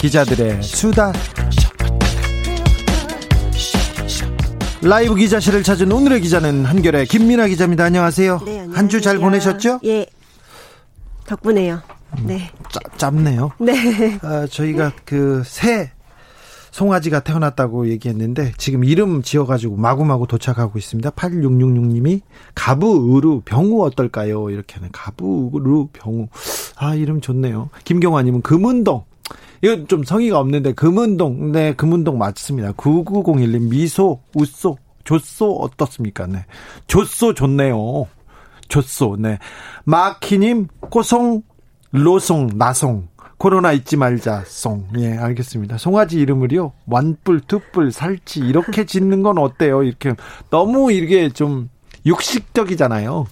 기자들의 수다. 라이브 기자실을 찾은 오늘의 기자는 한결의 김민아 기자입니다. 안녕하세요. 네, 한주 잘 보내셨죠? 예. 덕분에요. 네. 짜, 짧네요. 네. 아, 저희가 그 새 송아지가 태어났다고 얘기했는데 지금 이름 지어가지고 마구마구 도착하고 있습니다. 8666님이 가부, 의루, 병우 어떨까요? 이렇게 하는 가부, 의루, 병우. 아 이름 좋네요. 김경화님은 금은동. 이건 좀 성의가 없는데 금은동. 네, 금은동 맞습니다. 9901님 미소, 웃소, 조소 어떻습니까? 네, 조소 좋네요. 조소. 네, 마키님 꼬송, 로송, 나송. 코로나 잊지 말자 송. 예, 알겠습니다. 송아지 이름을요. 완뿔, 투뿔, 살치 이렇게 짓는 건 어때요? 이렇게 너무 이게 좀 육식적이잖아요.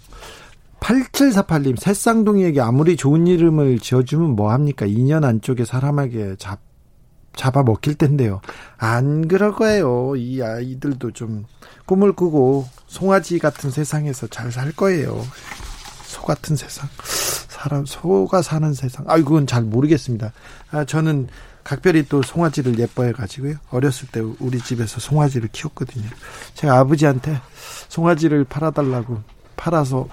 8748님, 새쌍둥이에게 아무리 좋은 이름을 지어주면 뭐합니까? 2년 안쪽에 사람에게 잡, 잡아 먹힐 텐데요. 안 그럴 거예요. 이 아이들도 좀 꿈을 꾸고 송아지 같은 세상에서 잘 살 거예요. 소 같은 세상. 사람 소가 사는 세상. 아, 이건 잘 모르겠습니다. 아, 저는 각별히 또 송아지를 예뻐해 가지고요. 어렸을 때 우리 집에서 송아지를 키웠거든요. 제가 아버지한테 송아지를 팔아달라고 팔아서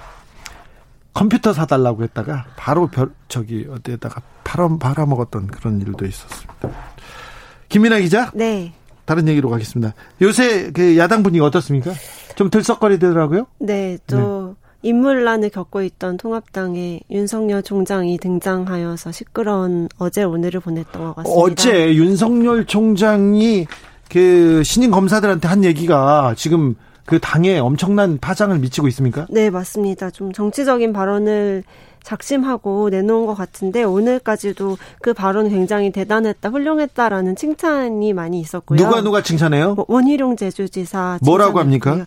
컴퓨터 사달라고 했다가 바로 별, 저기 어디에다가 팔아 팔아먹었던 그런 일도 있었습니다. 김민아 기자. 네. 다른 얘기로 가겠습니다. 요새 그 야당 분위기 어떻습니까? 좀 들썩거리더라고요. 네, 또 네. 인물난을 겪고 있던 통합당의 윤석열 총장이 등장하여서 시끄러운 어제 오늘을 보냈던 것 같습니다. 어제 윤석열 총장이 그 신임 검사들한테 한 얘기가 지금 그 당에 엄청난 파장을 미치고 있습니까? 네, 맞습니다. 좀 정치적인 발언을 작심하고 내놓은 것 같은데 오늘까지도 그 발언 굉장히 대단했다, 훌륭했다라는 칭찬이 많이 있었고요. 누가 누가 칭찬해요? 뭐 원희룡 제주지사 뭐라고 합니까?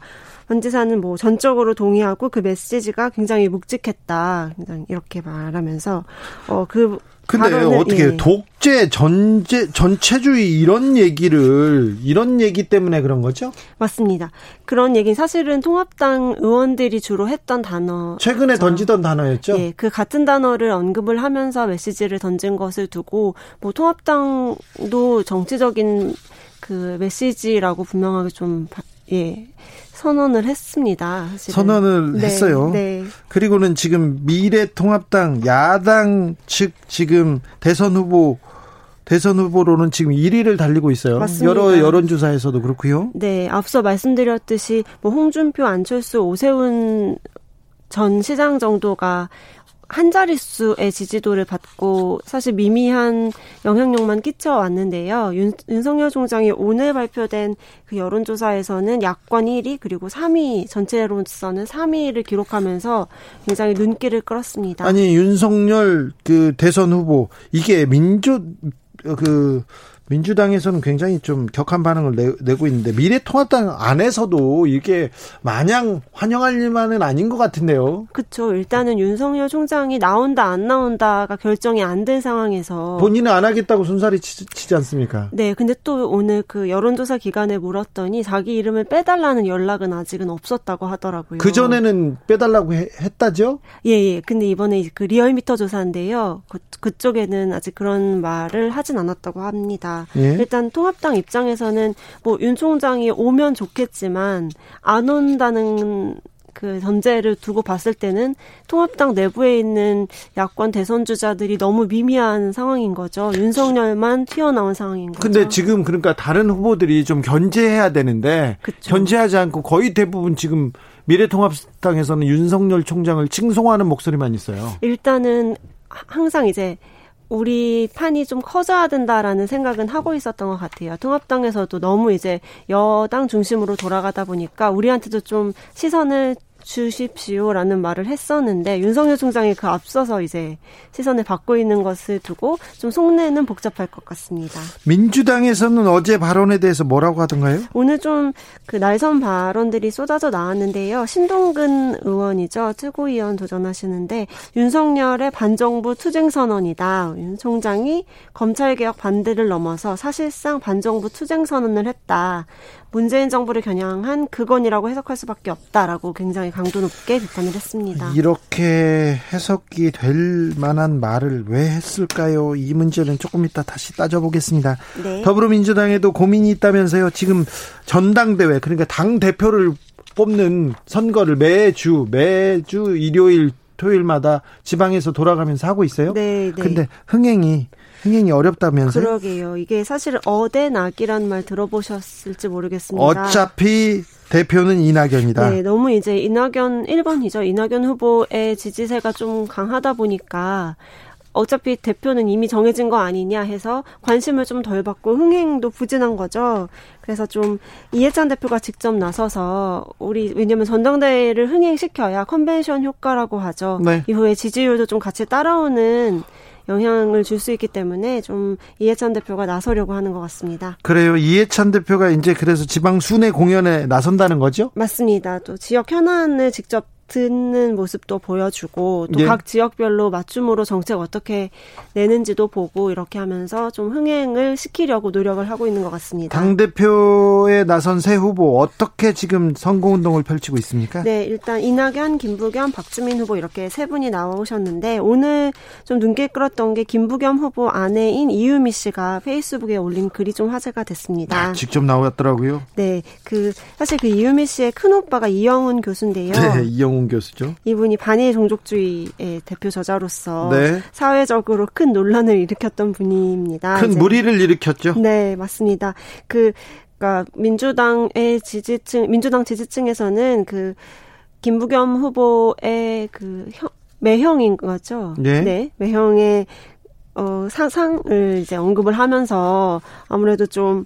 원 지사는 뭐 전적으로 동의하고 그 메시지가 굉장히 묵직했다. 굉장히 이렇게 말하면서 어그 근데 어떻게 예. 독재 전제 전체주의 이런 얘기를 이런 얘기 때문에 그런 거죠? 맞습니다. 그런 얘기 사실은 통합당 의원들이 주로 했던 단어 최근에 던지던 단어였죠. 예, 그 같은 단어를 언급을 하면서 메시지를 던진 것을 두고 뭐 통합당도 정치적인 그 메시지라고 분명하게 좀 예. 선언을 했습니다. 사실은. 선언을 네, 했어요. 네. 그리고는 지금 미래통합당 야당 측 지금 대선 후보 대선 후보로는 지금 1위를 달리고 있어요. 맞습니다. 여러 여론조사에서도 그렇고요. 네, 앞서 말씀드렸듯이 뭐 홍준표, 안철수, 오세훈 전 시장 정도가 한 자릿수의 지지도를 받고 사실 미미한 영향력만 끼쳐왔는데요. 윤, 윤석열 총장이 오늘 발표된 그 여론조사에서는 야권 1위 그리고 3위 전체로서는 3위를 기록하면서 굉장히 눈길을 끌었습니다. 아니 윤석열 그 대선 후보 이게 민주 그 민주당에서는 굉장히 좀 격한 반응을 내, 고 있는데 미래통합당 안에서도 이게 마냥 환영할 일만은 아닌 것 같은데요. 그렇죠. 일단은 윤석열 총장이 나온다 안 나온다가 결정이 안 된 상황에서 본인은 안 하겠다고 손살이 치, 지 않습니까? 네. 근데 또 오늘 그 여론조사 기관에 물었더니 자기 이름을 빼달라는 연락은 아직은 없었다고 하더라고요. 그 전에는 빼달라고 해, 했다죠? 예, 예. 근데 이번에 그 리얼미터 조사인데요. 그, 그쪽에는 아직 그런 말을 하진 않았다고 합니다. 예. 일단 통합당 입장에서는 뭐 윤 총장이 오면 좋겠지만 안 온다는 그 전제를 두고 봤을 때는 통합당 내부에 있는 야권 대선 주자들이 너무 미미한 상황인 거죠. 윤석열만 튀어나온 상황인 거죠. 근데 지금 그러니까 다른 후보들이 좀 견제해야 되는데 그쵸. 견제하지 않고 거의 대부분 지금 미래통합당에서는 윤석열 총장을 칭송하는 목소리만 있어요. 일단은 항상 이제 우리 판이 좀 커져야 된다라는 생각은 하고 있었던 것 같아요. 통합당에서도 너무 이제 여당 중심으로 돌아가다 보니까 우리한테도 좀 시선을 주십시오라는 말을 했었는데 윤석열 총장이 그 앞서서 이제 시선을 받고 있는 것을 두고 좀 속내는 복잡할 것 같습니다. 민주당에서는 어제 발언에 대해서 뭐라고 하던가요? 오늘 좀 그 날선 발언들이 쏟아져 나왔는데요. 신동근 의원이죠. 최고위원 도전하시는데 윤석열의 반정부 투쟁 선언이다. 윤 총장이 검찰개혁 반대를 넘어서 사실상 반정부 투쟁 선언을 했다. 문재인 정부를 겨냥한 극언이라고 해석할 수밖에 없다라고 굉장히 강도 높게 비판을 했습니다. 이렇게 해석이 될 만한 말을 왜 했을까요? 이 문제는 조금 이따 다시 따져보겠습니다. 네. 더불어민주당에도 고민이 있다면서요. 지금 전당대회 그러니까 당 대표를 뽑는 선거를 매주 매주 일요일 토요일마다 지방에서 돌아가면서 하고 있어요. 네, 네. 근데 흥행이 흥행이 어렵다면서요? 그러게요. 이게 사실 어대 낙이라는 말 들어보셨을지 모르겠습니다. 어차피 대표는 이낙연이다. 네, 너무 이제 이낙연 1번이죠. 이낙연 후보의 지지세가 좀 강하다 보니까 어차피 대표는 이미 정해진 거 아니냐 해서 관심을 좀 덜 받고 흥행도 부진한 거죠. 그래서 좀 이해찬 대표가 직접 나서서 우리 왜냐면 전당대회를 흥행시켜야 컨벤션 효과라고 하죠. 네. 이후에 지지율도 좀 같이 따라오는 영향을 줄 수 있기 때문에 좀 이해찬 대표가 나서려고 하는 것 같습니다. 그래요. 이해찬 대표가 이제 그래서 지방 순회 공연에 나선다는 거죠? 맞습니다. 또 지역 현안을 직접 듣는 모습도 보여주고 또각 예. 지역별로 맞춤으로 정책 어떻게 내는지도 보고 이렇게 하면서 좀 흥행을 시키려고 노력을 하고 있는 것 같습니다. 당 대표에 나선 새 후보 어떻게 지금 선거 운동을 펼치고 있습니까? 네, 일단 이낙연, 김부겸, 박주민 후보 이렇게 세 분이 나오셨는데 오늘 좀 눈길 끌었던 게 김부겸 후보 아내인 이유미 씨가 페이스북에 올린 글이 좀 화제가 됐습니다. 아, 직접 나왔더라고요. 네, 그 사실 그 이유미 씨의 큰 오빠가 이영훈 교수인데요. 네, 이영훈 이영훈 교수죠. 이분이 반일 종족주의의 대표 저자로서 네. 사회적으로 큰 논란을 일으켰던 분입니다. 큰 이제. 무리를 일으켰죠. 네, 맞습니다. 그 그러니까 민주당의 지지층 민주당 지지층에서는 그 김부겸 후보의 그 형, 매형인 거죠. 네. 네 매형의 어, 사상을 이제 언급을 하면서 아무래도 좀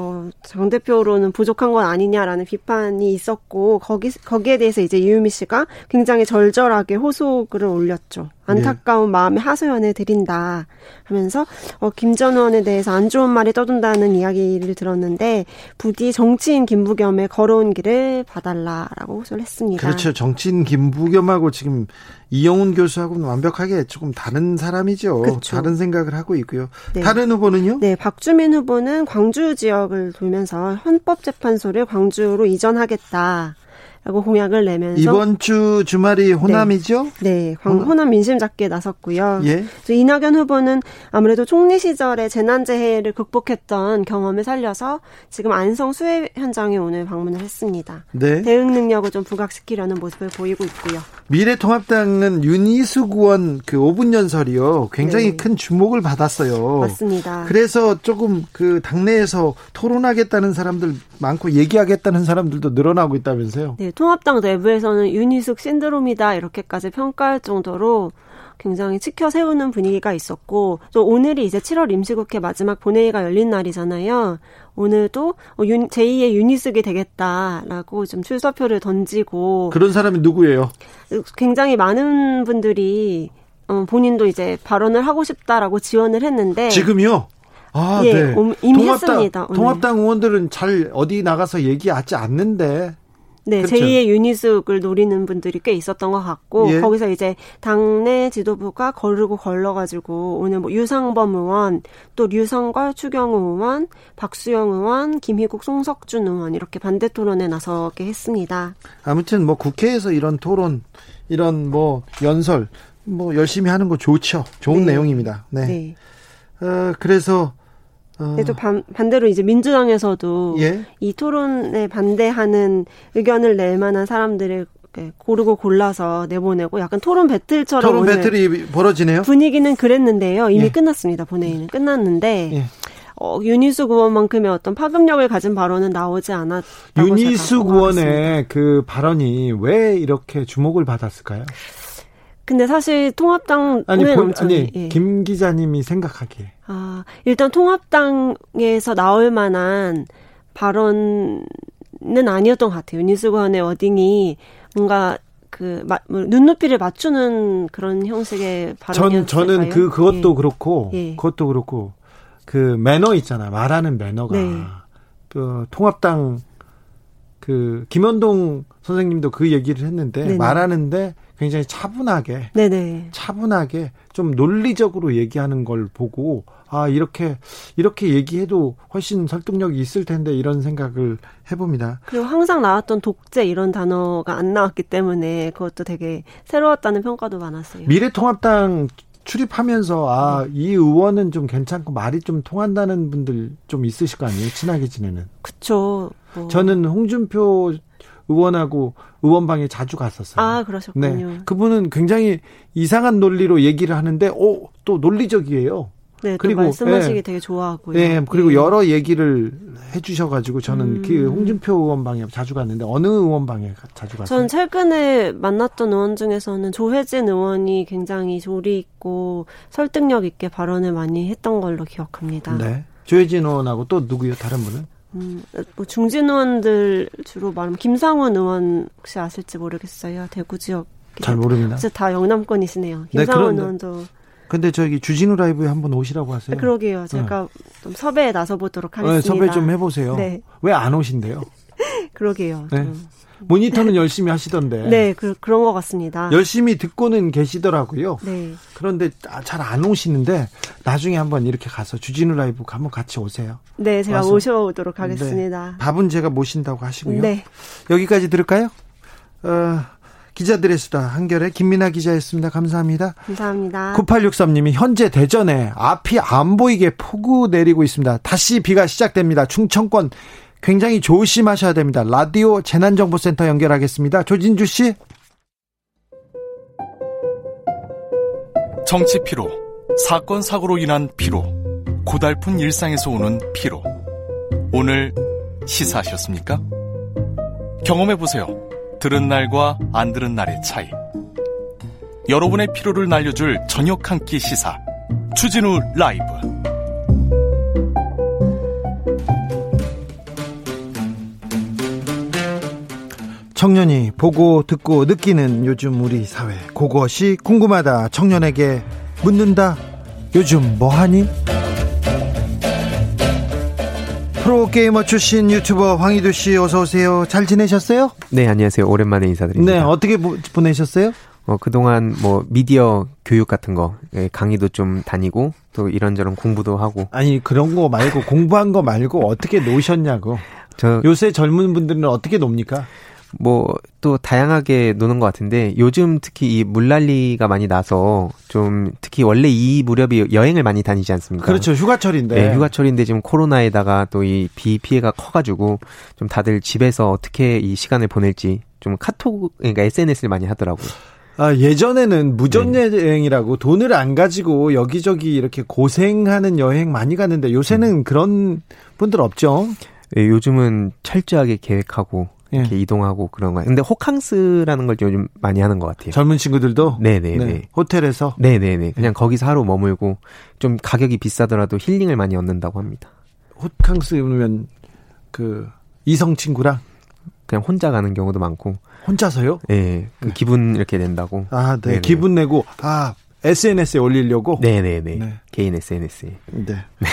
어, 장 대표로는 부족한 건 아니냐라는 비판이 있었고 거기 거기에 대해서 이제 이유미 씨가 굉장히 절절하게 호소글을 올렸죠. 안타까운 네. 마음에 하소연을 드린다 하면서 어, 김 전 의원에 대해서 안 좋은 말이 떠돈다는 이야기를 들었는데 부디 정치인 김부겸의 걸어온 길을 봐달라라고 호소를 했습니다. 그렇죠. 정치인 김부겸하고 지금 이영훈 교수하고는 완벽하게 조금 다른 사람이죠. 그렇죠. 다른 생각을 하고 있고요. 네. 다른 후보는요? 네, 박주민 후보는 광주 지역을 돌면서 헌법재판소를 광주로 이전하겠다. 라고 공약을 내면서 이번 주 주말이 호남이죠? 네, 네 광, 호남 민심 잡기에 나섰고요. 예. 이낙연 후보는 아무래도 총리 시절에 재난재해를 극복했던 경험을 살려서 지금 안성 수해 현장에 오늘 방문을 했습니다. 네. 대응 능력을 좀 부각시키려는 모습을 보이고 있고요. 미래통합당은 윤희숙 의원 그 5분 연설이요. 굉장히 네. 큰 주목을 받았어요. 맞습니다. 그래서 조금 그 당내에서 토론하겠다는 사람들 많고 얘기하겠다는 사람들도 늘어나고 있다면서요. 네, 통합당 내부에서는 윤희숙 신드롬이다 이렇게까지 평가할 정도로 굉장히 치켜 세우는 분위기가 있었고 또 오늘이 이제 7월 임시국회 마지막 본회의가 열린 날이잖아요. 오늘도 어, 제2의 유니스이 되겠다라고 좀 출사표를 던지고 그런 사람이 누구예요? 굉장히 많은 분들이 어, 본인도 이제 발언을 하고 싶다라고 지원을 했는데 지금요? 아, 예, 네. 이미 통합당, 했습니다. 오늘. 통합당 의원들은 잘 어디 나가서 얘기하지 않는데 네, 그렇죠. 제2의 유니스을 노리는 분들이 꽤 있었던 것 같고 예. 거기서 이제 당내 지도부가 거르고 걸러가지고 오늘 뭐 유상범 의원, 또 류성걸 추경호 의원, 박수영 의원, 김희국 송석준 의원 이렇게 반대 토론에 나서게 했습니다. 아무튼 뭐 국회에서 이런 토론, 이런 뭐 연설 뭐 열심히 하는 거 좋죠. 좋은 네. 내용입니다. 네. 네. 어, 그래서 네, 또 반, 반대로 이제 민주당에서도 예? 이 토론에 반대하는 의견을 낼 만한 사람들을 고르고 골라서 내보내고 약간 토론 배틀처럼 토론 배틀이 벌어지네요. 분위기는 그랬는데요. 이미 예. 끝났습니다. 본회의는 끝났는데 예. 어, 윤희숙 의원만큼의 어떤 파급력을 가진 발언은 나오지 않았다고 윤희숙 의원의 그 발언이 왜 이렇게 주목을 받았을까요? 근데 사실 통합당 아니, 본, 아니 예. 김 기자님이 생각하기에 아 일단 통합당에서 나올 만한 발언은 아니었던 것 같아요. 의원의 워딩이 뭔가 그 마, 뭐 눈높이를 맞추는 그런 형식의 발언이었을까요? 전 저는 그 그것도 예. 그렇고 예. 그것도 그렇고 그 매너 있잖아 말하는 매너가 네. 그 통합당 그 김현동 선생님도 그 얘기를 했는데 네네. 말하는데 굉장히 차분하게 네네. 차분하게 좀 논리적으로 얘기하는 걸 보고 아 이렇게 이렇게 얘기해도 훨씬 설득력이 있을 텐데 이런 생각을 해봅니다. 그리고 항상 나왔던 독재 이런 단어가 안 나왔기 때문에 그것도 되게 새로웠다는 평가도 많았어요. 미래통합당 출입하면서 아이 네. 의원은 좀 괜찮고 말이 좀 통한다는 분들 좀 있으실 거 아니에요 친하게 지내는. 그렇죠. 뭐. 저는 홍준표 의원하고 의원방에 자주 갔었어요. 아, 그러셨군요. 네. 그분은 굉장히 이상한 논리로 얘기를 하는데, 오, 또 논리적이에요. 네, 그리고 말씀하시기 네. 되게 좋아하고요. 네, 그리고 네. 여러 얘기를 해주셔가지고 저는 음. 그 홍준표 의원방에 자주 갔는데 어느 의원방에 자주 갔어요? 저는 최근에 만났던 의원 중에서는 조혜진 의원이 굉장히 조리 있고 설득력 있게 발언을 많이 했던 걸로 기억합니다. 네, 조혜진 의원하고 또 누구요? 다른 분은? 음, 뭐 중진 의원들 주로 말하면 김상원 의원 혹시 아실지 모르겠어요. 대구 지역. 잘 모릅니다. 진짜 다 영남권이시네요. 네, 김상원 네, 의원도. 근데 저기 주진우 라이브에 한번 오시라고 하세요. 네, 그러게요. 제가 네. 좀 섭외에 나서 보도록 네, 하겠습니다. 섭외 좀 해보세요. 네. 왜 안 오신대요? 그러게요. 네. 좀. 모니터는 열심히 하시던데. 네, 그, 그런 것 같습니다. 열심히 듣고는 계시더라고요. 네. 그런데 아, 잘안 오시는데 나중에 한번 이렇게 가서 주진우 라이브 한번 같이 오세요. 네, 제가 와서. 모셔오도록 네. 하겠습니다. 네. 밥은 제가 모신다고 하시고요. 네. 여기까지 들을까요? 어, 기자들의 수다 한결의 김민아 기자였습니다. 감사합니다. 감사합니다. 9863님이 현재 대전에 앞이 안 보이게 폭우 내리고 있습니다. 다시 비가 시작됩니다. 충청권 굉장히 조심하셔야 됩니다. 라디오 재난정보센터 연결하겠습니다. 조진주 씨. 정치 피로, 사건 사고로 인한 피로, 고달픈 일상에서 오는 피로. 오늘 시사하셨습니까? 경험해 보세요. 들은 날과 안 들은 날의 차이. 여러분의 피로를 날려줄 저녁 한 끼 시사. 추진우 라이브. 청년이 보고 듣고 느끼는 요즘 우리 사회 그것이 궁금하다 청년에게 묻는다 요즘 뭐하니? 프로게이머 출신 유튜버 황희두 씨 어서 오세요 잘 지내셨어요? 네 안녕하세요 오랜만에 인사드립니다 네 어떻게 보내셨어요? 어, 그동안 뭐 미디어 교육 같은 거 예, 강의도 좀 다니고 또 이런저런 공부도 하고 아니 그런 거 말고 공부한 거 말고 어떻게 노셨냐고 저 요새 젊은 분들은 어떻게 놉니까? 뭐 또 다양하게 노는 것 같은데 요즘 특히 이 물난리가 많이 나서 좀 특히 원래 이 무렵이 여행을 많이 다니지 않습니까? 그렇죠 휴가철인데. 네, 휴가철인데 지금 코로나에다가 또 이 비 피해가 커가지고 좀 다들 집에서 어떻게 이 시간을 보낼지 좀 카톡 그러니까 SNS를 많이 하더라고요. 아, 예전에는 무전 네. 여행이라고 돈을 안 가지고 여기저기 이렇게 고생하는 여행 많이 갔는데 요새는 음. 그런 분들 없죠? 네, 요즘은 철저하게 계획하고 예. 이렇게 예. 이동하고 그런 거. 근데 호캉스라는 걸 요즘 많이 하는 것 같아요. 젊은 친구들도 네네네. 네. 호텔에서 네네네. 그냥 거기서 하루 머물고 좀 가격이 비싸더라도 힐링을 많이 얻는다고 합니다. 호캉스면 그 이성 친구랑 그냥 혼자 가는 경우도 많고 혼자서요? 네, 그 네. 기분 이렇게 낸다고. 아, 네. 네네. 기분 내고 아 SNS에 올리려고. 네네네. 네. 개인 SNS에. 네. 네.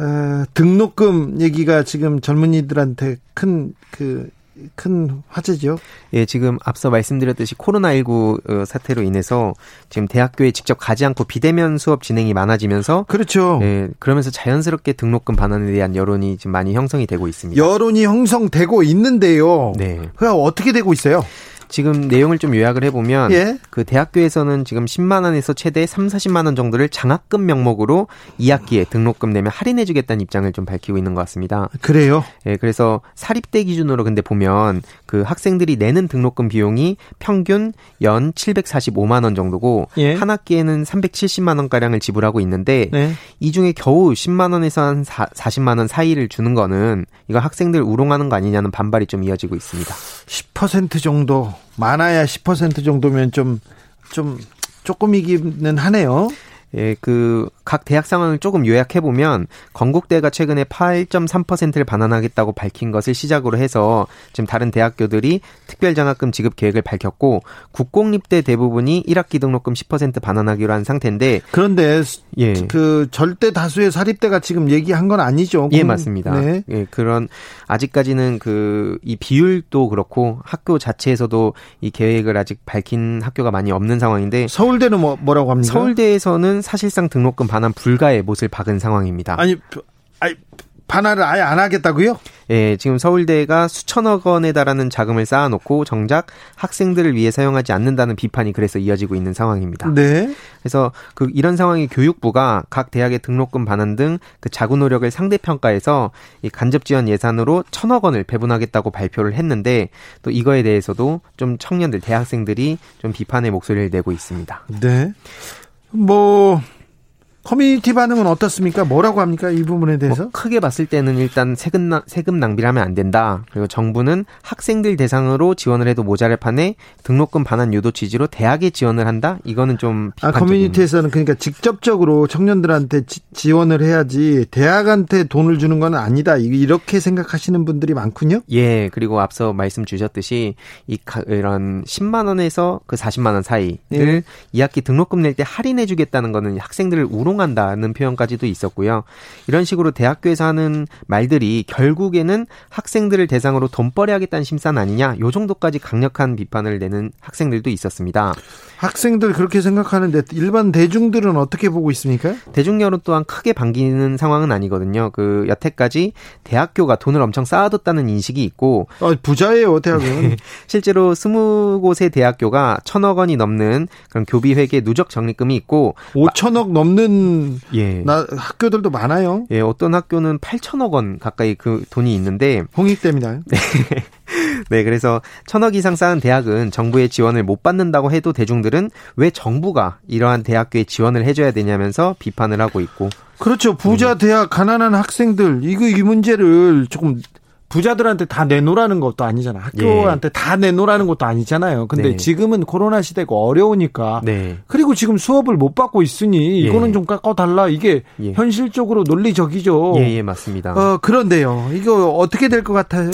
어, 등록금 얘기가 지금 젊은이들한테 큰 그 큰 화제죠. 예, 지금 앞서 말씀드렸듯이 코로나19 어, 사태로 인해서 지금 대학교에 직접 가지 않고 비대면 수업 진행이 많아지면서 그렇죠. 예, 그러면서 자연스럽게 등록금 반환에 대한 여론이 지금 많이 형성이 되고 있습니다. 여론이 형성되고 있는데요. 네. 그 어떻게 되고 있어요? 지금 내용을 좀 요약을 해보면 예? 그 대학교에서는 지금 10만 원에서 최대 3, 40만 원 정도를 장학금 명목으로 2학기에 등록금 내면 할인해주겠다는 입장을 좀 밝히고 있는 것 같습니다. 그래요? 예, 그래서 사립대 기준으로 근데 보면 그 학생들이 내는 등록금 비용이 평균 연 745만 원 정도고 예? 한 학기에는 370만 원 가량을 지불하고 있는데 네. 이 중에 겨우 10만 원에서 한 4, 40만 원 사이를 주는 거는 이거 학생들 우롱하는 거 아니냐는 반발이 좀 이어지고 있습니다. 10% 정도 많아야 10% 정도면 좀, 좀, 조금이기는 하네요. 예, 그 각 대학 상황을 조금 요약해 보면 건국대가 최근에 8.3%를 반환하겠다고 밝힌 것을 시작으로 해서 지금 다른 대학교들이 특별 장학금 지급 계획을 밝혔고 국공립대 대부분이 1학기 등록금 10% 반환하기로 한 상태인데 그런데 예. 그 절대 다수의 사립대가 지금 얘기한 건 아니죠. 예, 맞습니다. 네. 예, 그런 아직까지는 그 이 비율도 그렇고 학교 자체에서도 이 계획을 아직 밝힌 학교가 많이 없는 상황인데 서울대는 뭐 뭐라고 합니까? 서울대에서는 사실상 등록금 반환 불가의 못을 박은 상황입니다. 아니, 아니 반환을 아예 안 하겠다고요? 예, 지금 서울대가 수천억 원에 달하는 자금을 쌓아놓고 정작 학생들을 위해 사용하지 않는다는 비판이 그래서 이어지고 있는 상황입니다. 네. 그래서 그 이런 상황에 교육부가 각 대학의 등록금 반환 등 그 자구 노력을 상대 평가해서 이 간접 지원 예산으로 천억 원을 배분하겠다고 발표를 했는데 또 이거에 대해서도 좀 청년들 대학생들이 좀 비판의 목소리를 내고 있습니다. 네. 뭐 커뮤니티 반응은 어떻습니까? 뭐라고 합니까? 이 부분에 대해서? 뭐 크게 봤을 때는 일단 세금, 나, 세금 낭비를 하면 안 된다. 그리고 정부는 학생들 대상으로 지원을 해도 모자랄 판에 등록금 반환 유도 취지로 대학에 지원을 한다? 이거는 좀 아, 커뮤니티에서는 그러니까 직접적으로 청년들한테 지, 원을 해야지 대학한테 돈을 주는 건 아니다. 이렇게 생각하시는 분들이 많군요. 예. 그리고 앞서 말씀 주셨듯이 이 이런 10만 원에서 그 40만 원 사이를 예. 2학기 등록금 낼 때 할인해 주겠다는 거는 학생들을 우롱 활용한다는 표현까지도 있었고요. 이런 식으로 대학교에서 하는 말들이 결국에는 학생들을 대상으로 돈벌이 하겠다는 심산 아니냐, 요 정도까지 강력한 비판을 내는 학생들도 있었습니다. 학생들 그렇게 생각하는데 일반 대중들은 어떻게 보고 있습니까? 대중 여론 또한 크게 반기는 상황은 아니거든요. 그 여태까지 대학교가 돈을 엄청 쌓아뒀다는 인식이 있고 아, 부자예요 대학은 실제로 스무 곳의 대학교가 천억 원이 넘는 그런 교비 회계 누적 적립금이 있고 5천억 넘는 예. 나, 학교들도 많아요. 예, 어떤 학교는 8천억 원 가까이 그 돈이 있는데 홍익대입니다. 네. 네, 그래서 천억 이상 쌓은 대학은 정부의 지원을 못 받는다고 해도 대중들은 왜 정부가 이러한 대학교에 지원을 해줘야 되냐면서 비판을 하고 있고. 그렇죠. 부자 음. 대학, 가난한 학생들, 이거 이 문제를 조금 부자들한테 다 내놓으라는 것도 아니잖아. 학교한테 예. 다 내놓으라는 것도 아니잖아요. 근데 네. 지금은 코로나 시대고 어려우니까. 네. 그리고 지금 수업을 못 받고 있으니 예. 이거는 좀 깎아달라. 이게 예. 현실적으로 논리적이죠. 예, 예, 맞습니다. 어, 그런데요. 이거 어떻게 될 것 같아요?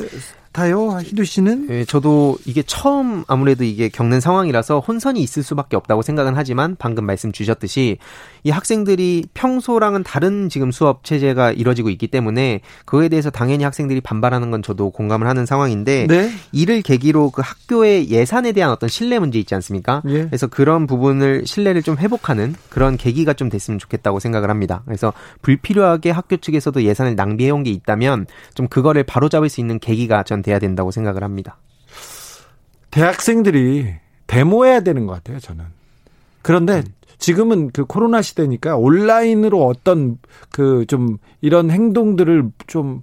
같아요, 희두 씨는? 예, 저도 이게 처음 아무래도 이게 겪는 상황이라서 혼선이 있을 수밖에 없다고 생각은 하지만 방금 말씀 주셨듯이 이 학생들이 평소랑은 다른 지금 수업 체제가 이뤄지고 있기 때문에 그거에 대해서 당연히 학생들이 반발하는 건 저도 공감을 하는 상황인데 네? 이를 계기로 그 학교의 예산에 대한 어떤 신뢰 문제 있지 않습니까? 예. 그래서 그런 부분을 신뢰를 좀 회복하는 그런 계기가 좀 됐으면 좋겠다고 생각을 합니다. 그래서 불필요하게 학교 측에서도 예산을 낭비해 온 게 있다면 좀 그거를 바로잡을 수 있는 계기가 전 돼야 된다고 생각을 합니다. 대학생들이 데모해야 되는 것 같아요, 저는. 그런데 음. 지금은 그 코로나 시대니까 온라인으로 어떤 그 좀 이런 행동들을 좀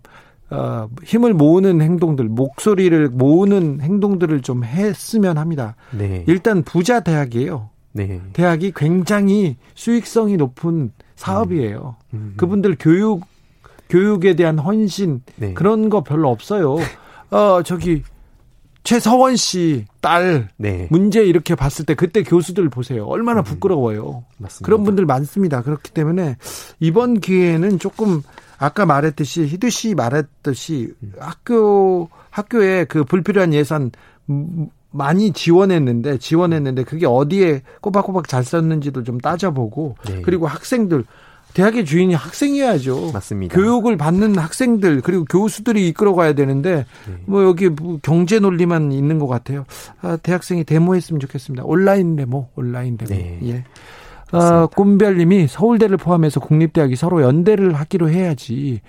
어, 힘을 모으는 행동들, 목소리를 모으는 행동들을 좀 했으면 합니다. 네. 일단 부자 대학이에요. 네. 대학이 굉장히 수익성이 높은 사업이에요. 음. 음. 그분들 교육 교육에 대한 헌신 네. 그런 거 별로 없어요. 어, 저기, 최서원 씨 딸 네. 문제 이렇게 봤을 때 그때 교수들 보세요. 얼마나 음. 부끄러워요. 음, 그런 분들 많습니다. 그렇기 때문에 이번 기회에는 조금 아까 말했듯이 희두 씨 말했듯이 음. 학교 학교에 그 불필요한 예산 많이 지원했는데 지원했는데 그게 어디에 꼬박꼬박 잘 썼는지도 좀 따져보고 네. 그리고 학생들 대학의 주인이 학생이어야죠. 맞습니다. 교육을 받는 학생들 그리고 교수들이 이끌어가야 되는데 네. 뭐 여기 뭐 경제 논리만 있는 것 같아요. 아, 대학생이 데모했으면 좋겠습니다. 온라인 데모, 온라인 데모. 네. 예. 아, 꿈별님이 서울대를 포함해서 국립대학이 서로 연대를 하기로 해야지.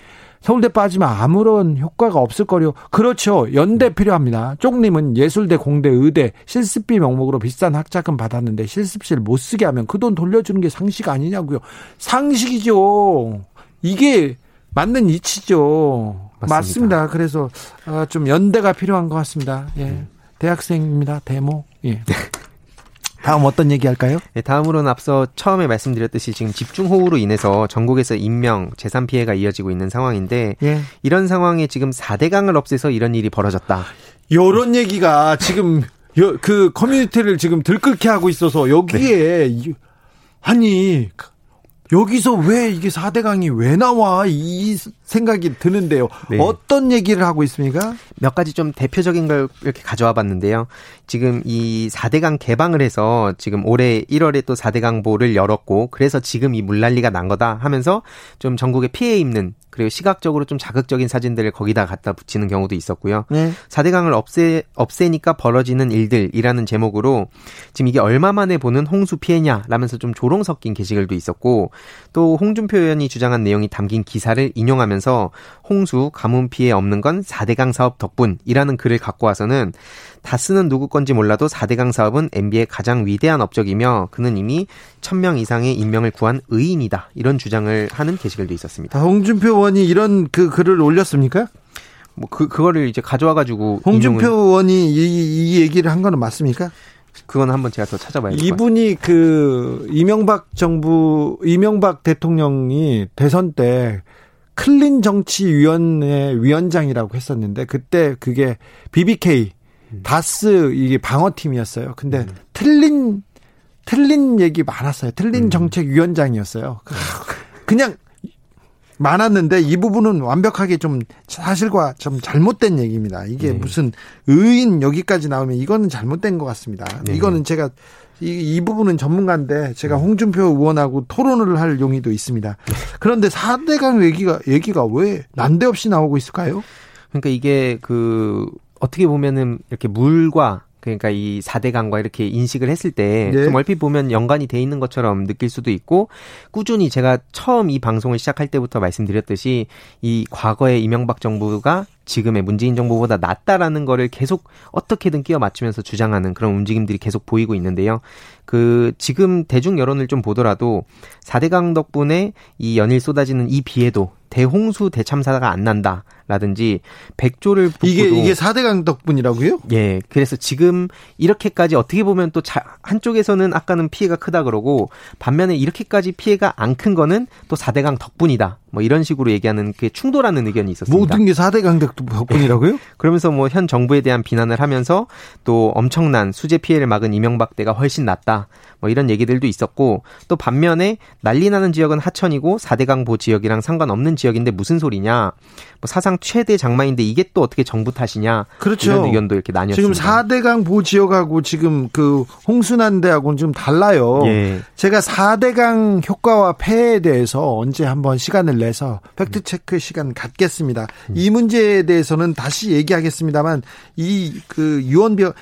서울대 빠지면 아무런 효과가 없을 거요. 그렇죠. 연대 필요합니다. 쪽님은 예술대, 공대, 의대 실습비 명목으로 비싼 학자금 받았는데 실습실 못 쓰게 하면 그 돈 돌려주는 게 상식 아니냐고요. 상식이죠. 이게 맞는 이치죠. 맞습니다. 맞습니다. 그래서 아, 좀 연대가 필요한 것 같습니다. 예. 음. 대학생입니다. 데모. 예. 다음 어떤 얘기 할까요? 네, 다음으로는 앞서 처음에 말씀드렸듯이 지금 집중호우로 인해서 전국에서 인명, 재산 피해가 이어지고 있는 상황인데 예. 이런 상황에 지금 4대강을 없애서 이런 일이 벌어졌다. 이런 얘기가 지금 그 커뮤니티를 지금 들끓게 하고 있어서 여기에 네. 아니 여기서 왜 이게 4대강이 왜 나와? 이 생각이 드는데요. 네. 어떤 얘기를 하고 있습니까? 몇 가지 좀 대표적인 걸 이렇게 가져와 봤는데요. 지금 이 4대강 개방을 해서 지금 올해 1월에 또 4대강 보를 열었고 그래서 지금 이 물난리가 난 거다 하면서 좀 전국에 피해 입는 그리고 시각적으로 좀 자극적인 사진들을 거기다 갖다 붙이는 경우도 있었고요. 네. 4대강을 없애 없애니까 벌어지는 일들이라는 제목으로 지금 이게 얼마 만에 보는 홍수 피해냐라면서 좀 조롱 섞인 게시글도 있었고 또 홍준표 의원이 주장한 내용이 담긴 기사를 인용하면서 홍수 가뭄 피해 없는 건 4대강 사업 덕분이라는 글을 갖고 와서는 다스는 누구 건지 몰라도 4대강 사업은 MB의 가장 위대한 업적이며 그는 이미 1000명 이상의 임명을 구한 의인이다. 이런 주장을 하는 게시글도 있었습니다. 아, 홍준표 의원이 이런 그 글을 올렸습니까? 뭐 그 그거를 이제 가져와 가지고 홍준표 의원이 이, 이 얘기를 한 거는 맞습니까? 그건 한번 제가 더 찾아봐야 겠 이분이 그 이명박 정부 이명박 대통령이 대선 때 클린 정치위원회 위원장이라고 했었는데 그때 그게 BBK 다스 이게 방어팀이었어요. 근데 음. 틀린 틀린 얘기 많았어요. 틀린 음. 정책 위원장이었어요. 그냥 많았는데 이 부분은 완벽하게 좀 사실과 좀 잘못된 얘기입니다. 이게 네. 무슨 의인 여기까지 나오면 이거는 잘못된 것 같습니다. 네. 이거는 제가 이, 이 부분은 전문가인데 제가 음. 홍준표 의원하고 토론을 할 용의도 있습니다. 그런데 4대강 얘기가 얘기가 왜 난데없이 나오고 있을까요? 그러니까 이게 그 어떻게 보면은 이렇게 물과 그러니까 이 4대 강과 이렇게 인식을 했을 때좀 네. 얼핏 보면 연관이 돼 있는 것처럼 느낄 수도 있고 꾸준히 제가 처음 이 방송을 시작할 때부터 말씀드렸듯이 이 과거의 이명박 정부가 지금의 문재인 정부보다 낫다라는 거를 계속 어떻게든 끼워 맞추면서 주장하는 그런 움직임들이 계속 보이고 있는데요. 그 지금 대중 여론을 좀 보더라도 4대강 덕분에 이 연일 쏟아지는 이 비에도 대홍수 대참사가 안 난다 라든지 백조를 이게 이게 4대강 덕분이라고요? 예. 그래서 지금 이렇게까지 어떻게 보면 또 자, 한쪽에서는 아까는 피해가 크다 그러고 반면에 이렇게까지 피해가 안 큰 거는 또 4대강 덕분이다. 뭐 이런 식으로 얘기하는 그 충돌하는 의견이 있었습니다. 모든 게 4대 강 덕분이라고요? 그러면서 뭐 현 정부에 대한 비난을 하면서 또 엄청난 수재 피해를 막은 이명박 때가 훨씬 낫다. 뭐 이런 얘기들도 있었고 또 반면에 난리 나는 지역은 하천이고 4대강 보 지역이랑 상관없는 지역인데 무슨 소리냐. 뭐 사상 최대 장마인데 이게 또 어떻게 정부 탓이냐. 그렇죠. 이런 의견도 이렇게 나뉘었습니다. 지금 4대강 보 지역하고 지금 그 홍수 난 데하고는 좀 달라요. 예. 제가 4대강 효과와 폐해에 대해서 언제 한번 시간을 내서 팩트 체크 시간 갖겠습니다. 음. 이 문제에 대해서는 다시 얘기하겠습니다만 이 그 유언비어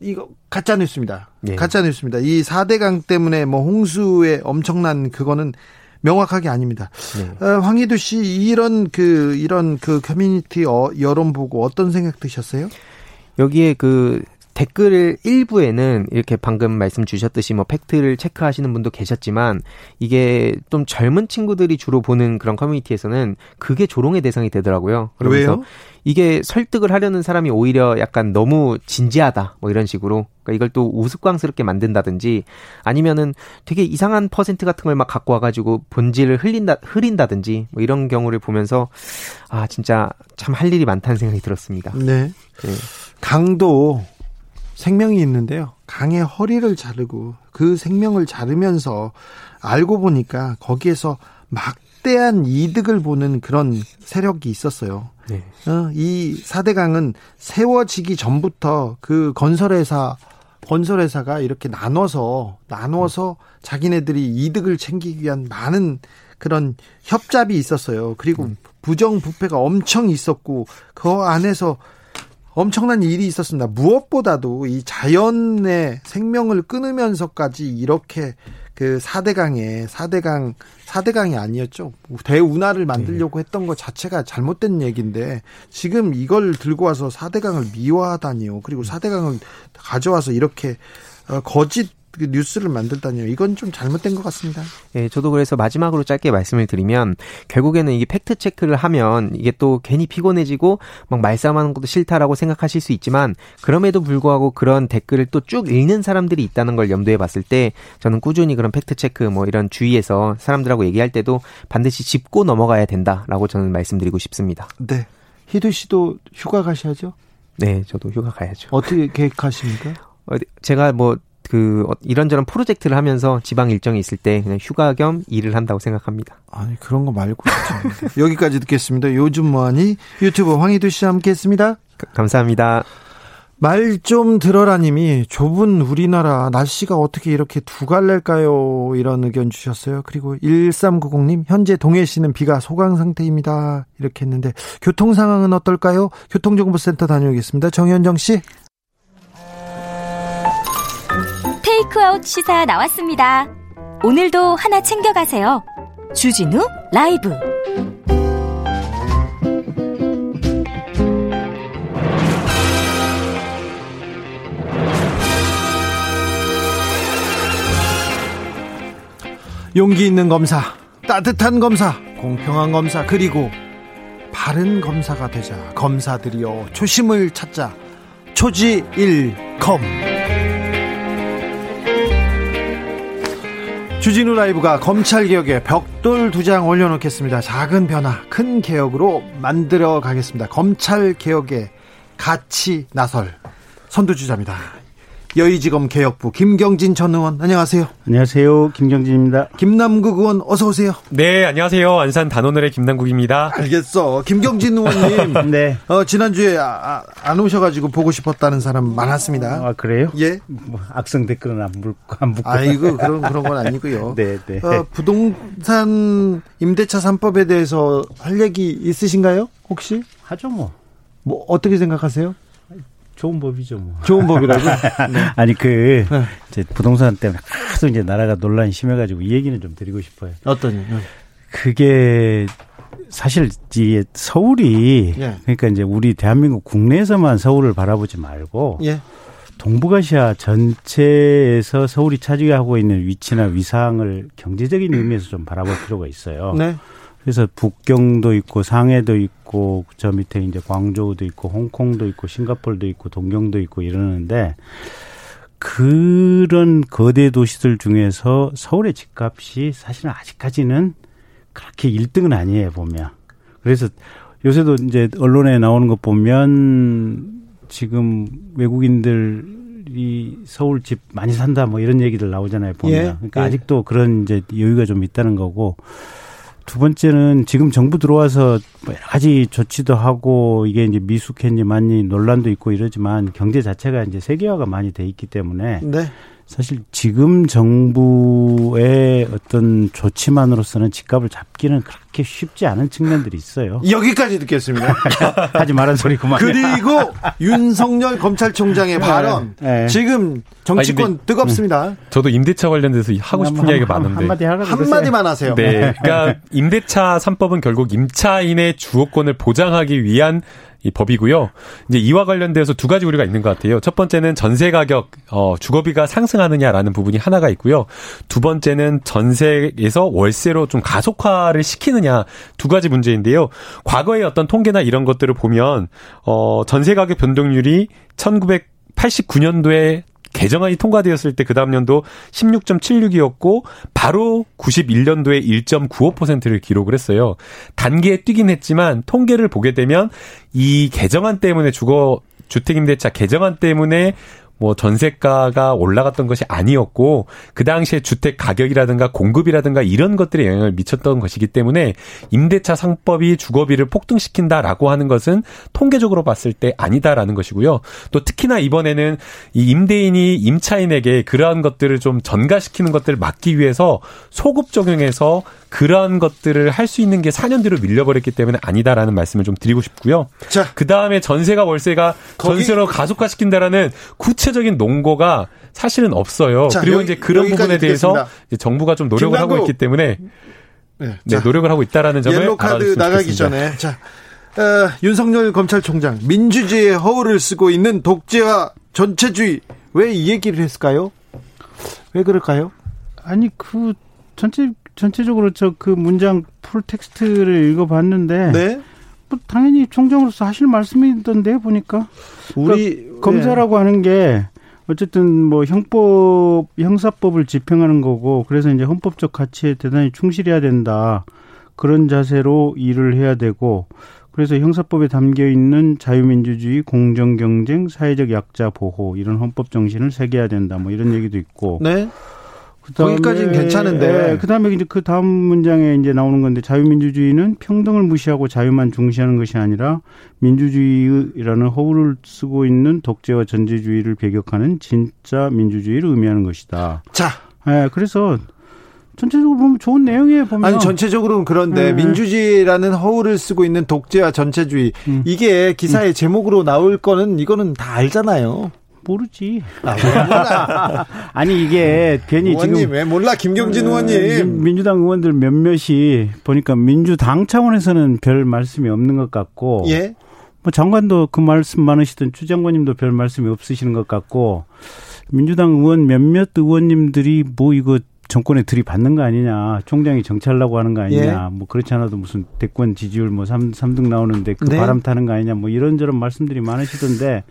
이거 가짜 뉴스입니다. 예. 가짜 뉴스입니다. 이 4대강 때문에 뭐 홍수의 엄청난 그거는 명확하게 아닙니다. 네. 어, 황희두 씨 이런 그 이런 그 커뮤니티 어, 여론 보고 어떤 생각 드셨어요? 여기에 그 댓글 일부에는 이렇게 방금 말씀 주셨듯이 뭐 팩트를 체크하시는 분도 계셨지만 이게 좀 젊은 친구들이 주로 보는 그런 커뮤니티에서는 그게 조롱의 대상이 되더라고요. 그러면서 왜요? 이게 설득을 하려는 사람이 오히려 약간 너무 진지하다 뭐 이런 식으로 그러니까 이걸 또 우스꽝스럽게 만든다든지 아니면은 되게 이상한 퍼센트 같은 걸 막 갖고 와가지고 본질을 흘린다 흐린다든지 뭐 이런 경우를 보면서 아 진짜 참 할 일이 많다는 생각이 들었습니다. 네. 네. 강도 생명이 있는데요. 강의 허리를 자르고 그 생명을 자르면서 알고 보니까 거기에서 막대한 이득을 보는 그런 세력이 있었어요. 네. 어, 이 4대강은 세워지기 전부터 그 건설회사 건설회사가 이렇게 나눠서 나눠서 자기네들이 이득을 챙기기 위한 많은 그런 협잡이 있었어요. 그리고 음. 부정부패가 엄청 있었고 그 안에서 엄청난 일이 있었습니다. 무엇보다도 이 자연의 생명을 끊으면서까지 이렇게 그 4대강에 4대강 4대강이 아니었죠. 대운하를 만들려고 네. 했던 것 자체가 잘못된 얘기인데 지금 이걸 들고 와서 4대강을 미화하다니요. 그리고 4대강을 가져와서 이렇게 어, 거짓 그 뉴스를 만들다니요. 이건 좀 잘못된 것 같습니다. 예, 저도 그래서 마지막으로 짧게 말씀을 드리면 결국에는 이게 팩트 체크를 하면 이게 또 괜히 피곤해지고 막 말싸움하는 것도 싫다라고 생각하실 수 있지만 그럼에도 불구하고 그런 댓글을 또 쭉 읽는 사람들이 있다는 걸 염두에 봤을 때 저는 꾸준히 그런 팩트 체크 뭐 이런 주위에서 사람들하고 얘기할 때도 반드시 짚고 넘어가야 된다라고 저는 말씀드리고 싶습니다. 네. 희두 씨도 휴가 가셔야죠? 네, 저도 휴가 가야죠. 어떻게 계획하십니까? 제가 뭐 그 어, 이런저런 프로젝트를 하면서 지방 일정이 있을 때 그냥 휴가 겸 일을 한다고 생각합니다. 아니 그런 거 말고 여기까지 듣겠습니다. 요즘 뭐하니 유튜브 황희두 씨와 함께했습니다. 감사합니다. 말 좀 들어라님이 좁은 우리나라 날씨가 어떻게 이렇게 두 갈래일까요? 이런 의견 주셨어요. 그리고 1390님 현재 동해시는 비가 소강 상태입니다. 이렇게 했는데 교통 상황은 어떨까요? 교통정보센터 다녀오겠습니다. 정현정 씨. 테이크아웃 시사 나왔습니다. 오늘도 하나 챙겨가세요. 주진우 라이브. 용기 있는 검사, 따뜻한 검사, 공평한 검사, 그리고 바른 검사가 되자. 검사들이여 초심을 찾자. 초지일검. 주진우 라이브가 검찰 개혁에 벽돌 두 장 올려놓겠습니다. 작은 변화, 큰 개혁으로 만들어 가겠습니다. 검찰 개혁에 같이 나설 선두주자입니다. 여의지검 개혁부 김경진 전 의원 안녕하세요. 안녕하세요. 김경진입니다. 김남국 의원 어서 오세요. 네, 안녕하세요. 안산 단오늘의 김남국입니다. 알겠어. 김경진 의원님. 네. 어, 지난주에 아, 아, 안 오셔 가지고 보고 싶었다는 사람 많았습니다. 아, 그래요? 예. 뭐 악성 댓글은 안 묻고, 안 묻고. 아이고, 그런, 그런 건 아니고요. 네, 네. 어, 부동산 임대차 3법에 대해서 할 얘기 있으신가요? 혹시? 하죠, 뭐. 뭐, 어떻게 생각하세요? 좋은 법이죠, 뭐. 좋은 법이라고? 네. 아니, 그, 네. 이제 부동산 때문에 하도 이제 나라가 논란이 심해가지고 이 얘기는 좀 드리고 싶어요. 어떤, 네. 그게, 사실, 이 서울이, 예. 그러니까 이제 우리 대한민국 국내에서만 서울을 바라보지 말고, 예. 동북아시아 전체에서 서울이 차지하고 있는 위치나 위상을 경제적인 의미에서 좀 바라볼 필요가 있어요. 네. 그래서 북경도 있고 상해도 있고 저 밑에 이제 광저우도 있고 홍콩도 있고 싱가폴도 있고 동경도 있고 이러는데 그런 거대 도시들 중에서 서울의 집값이 사실은 아직까지는 그렇게 1등은 아니에요 보면. 그래서 요새도 이제 언론에 나오는 것 보면 지금 외국인들이 서울 집 많이 산다 뭐 이런 얘기들 나오잖아요 보면. 예, 그러니까 예. 아직도 그런 이제 여유가 좀 있다는 거고 두 번째는 지금 정부 들어와서 뭐 여러 가지 조치도 하고 이게 이제 미숙했니 많이 논란도 있고 이러지만 경제 자체가 이제 세계화가 많이 돼 있기 때문에 네. 사실 지금 정부의 어떤 조치만으로서는 집값을 잡기는 그렇게 쉽지 않은 측면들이 있어요. 여기까지 듣겠습니다. 하지 말한 소리 그만. 그리고 윤석열 검찰총장의 네. 발언 네. 지금 정치권 아니, 뜨겁습니다. 저도 임대차 관련돼서 하고 싶은 이야기가 많은데 한마디 한마디 만 하세요. 네, 그러니까 임대차 3법은 결국 임차인의 주거권을 보장하기 위한 이 법이고요. 이제 이와 관련돼서 두 가지 우리가 있는 것 같아요. 첫 번째는 전세 가격, 어, 주거비가 상승하느냐라는 부분이 하나가 있고요. 두 번째는 전세에서 월세로 좀 가속화를 시키느냐 두 가지 문제인데요. 과거의 어떤 통계나 이런 것들을 보면 어, 전세 가격 변동률이 1989년도에 개정안이 통과되었을 때 그 다음 년도 16.76이었고 바로 91년도에 1.95%를 기록을 했어요. 단계에 뛰긴 했지만 통계를 보게 되면 이 개정안 때문에 주거 주택임대차 개정안 때문에 뭐 전세가가 올라갔던 것이 아니었고 그 당시에 주택 가격이라든가 공급이라든가 이런 것들에 영향을 미쳤던 것이기 때문에 임대차 상법이 주거비를 폭등시킨다라고 하는 것은 통계적으로 봤을 때 아니다라는 것이고요. 또 특히나 이번에는 이 임대인이 임차인에게 그러한 것들을 좀 전가시키는 것들을 막기 위해서 소급 적용해서 그러한 것들을 할 수 있는 게 4년 뒤로 밀려버렸기 때문에 아니다라는 말씀을 좀 드리고 싶고요. 자, 그 다음에 전세가 월세가 전세로 가속화시킨다라는 구체 적인 논거가 사실은 없어요. 자, 그리고 여기, 이제 그런 부분에 대해서 정부가 좀 노력을 김남국. 하고 있기 때문에 네, 네 노력을 하고 있다라는 점을 옐로 카드 나가기 전에 자 어, 윤석열 검찰총장 민주주의의 허울을 쓰고 있는 독재와 전체주의 왜 이 얘기를 했을까요? 왜 그럴까요? 아니 그 전체 전체적으로 저 그 문장 full text를 읽어봤는데 네? 뭐 당연히 총장으로서 하실 말씀이던데 보니까 우리 그러니까 검사라고 네. 하는 게 어쨌든 뭐 형법 형사법을 집행하는 거고 그래서 이제 헌법적 가치에 대단히 충실해야 된다 그런 자세로 일을 해야 되고 그래서 형사법에 담겨 있는 자유민주주의, 공정 경쟁, 사회적 약자 보호 이런 헌법 정신을 새겨야 된다. 뭐 이런 얘기도 있고. 네. 거기까지는 괜찮은데. 예, 그다음에 이제 그 다음 문장에 이제 나오는 건데 자유민주주의는 평등을 무시하고 자유만 중시하는 것이 아니라 민주주의라는 허울을 쓰고 있는 독재와 전제주의를 배격하는 진짜 민주주의를 의미하는 것이다. 자, 예, 그래서 전체적으로 보면 좋은 내용이에요. 보면 아니 전체적으로는 그런데 네. 민주주의라는 허울을 쓰고 있는 독재와 전체주의 음. 이게 기사의 음. 제목으로 나올 거는 이거는 다 알잖아요. 모르지. 아, 아니 이게 괜히 의원님, 지금 왜 몰라 김경진 어, 의원님 민주당 의원들 몇몇이 보니까 민주당 차원에서는 별 말씀이 없는 것 같고 예. 뭐 장관도 그 말씀 많으시던 추 장관님도 별 말씀이 없으시는 것 같고 민주당 의원 몇몇 의원님들이 뭐 이거 정권에 들이받는 거 아니냐. 총장이 정치하려고 하는 거 아니냐. 예. 뭐 그렇지 않아도 무슨 대권 지지율 뭐 3, 3등 나오는데 그 네. 바람 타는 거 아니냐. 뭐 이런저런 말씀들이 많으시던데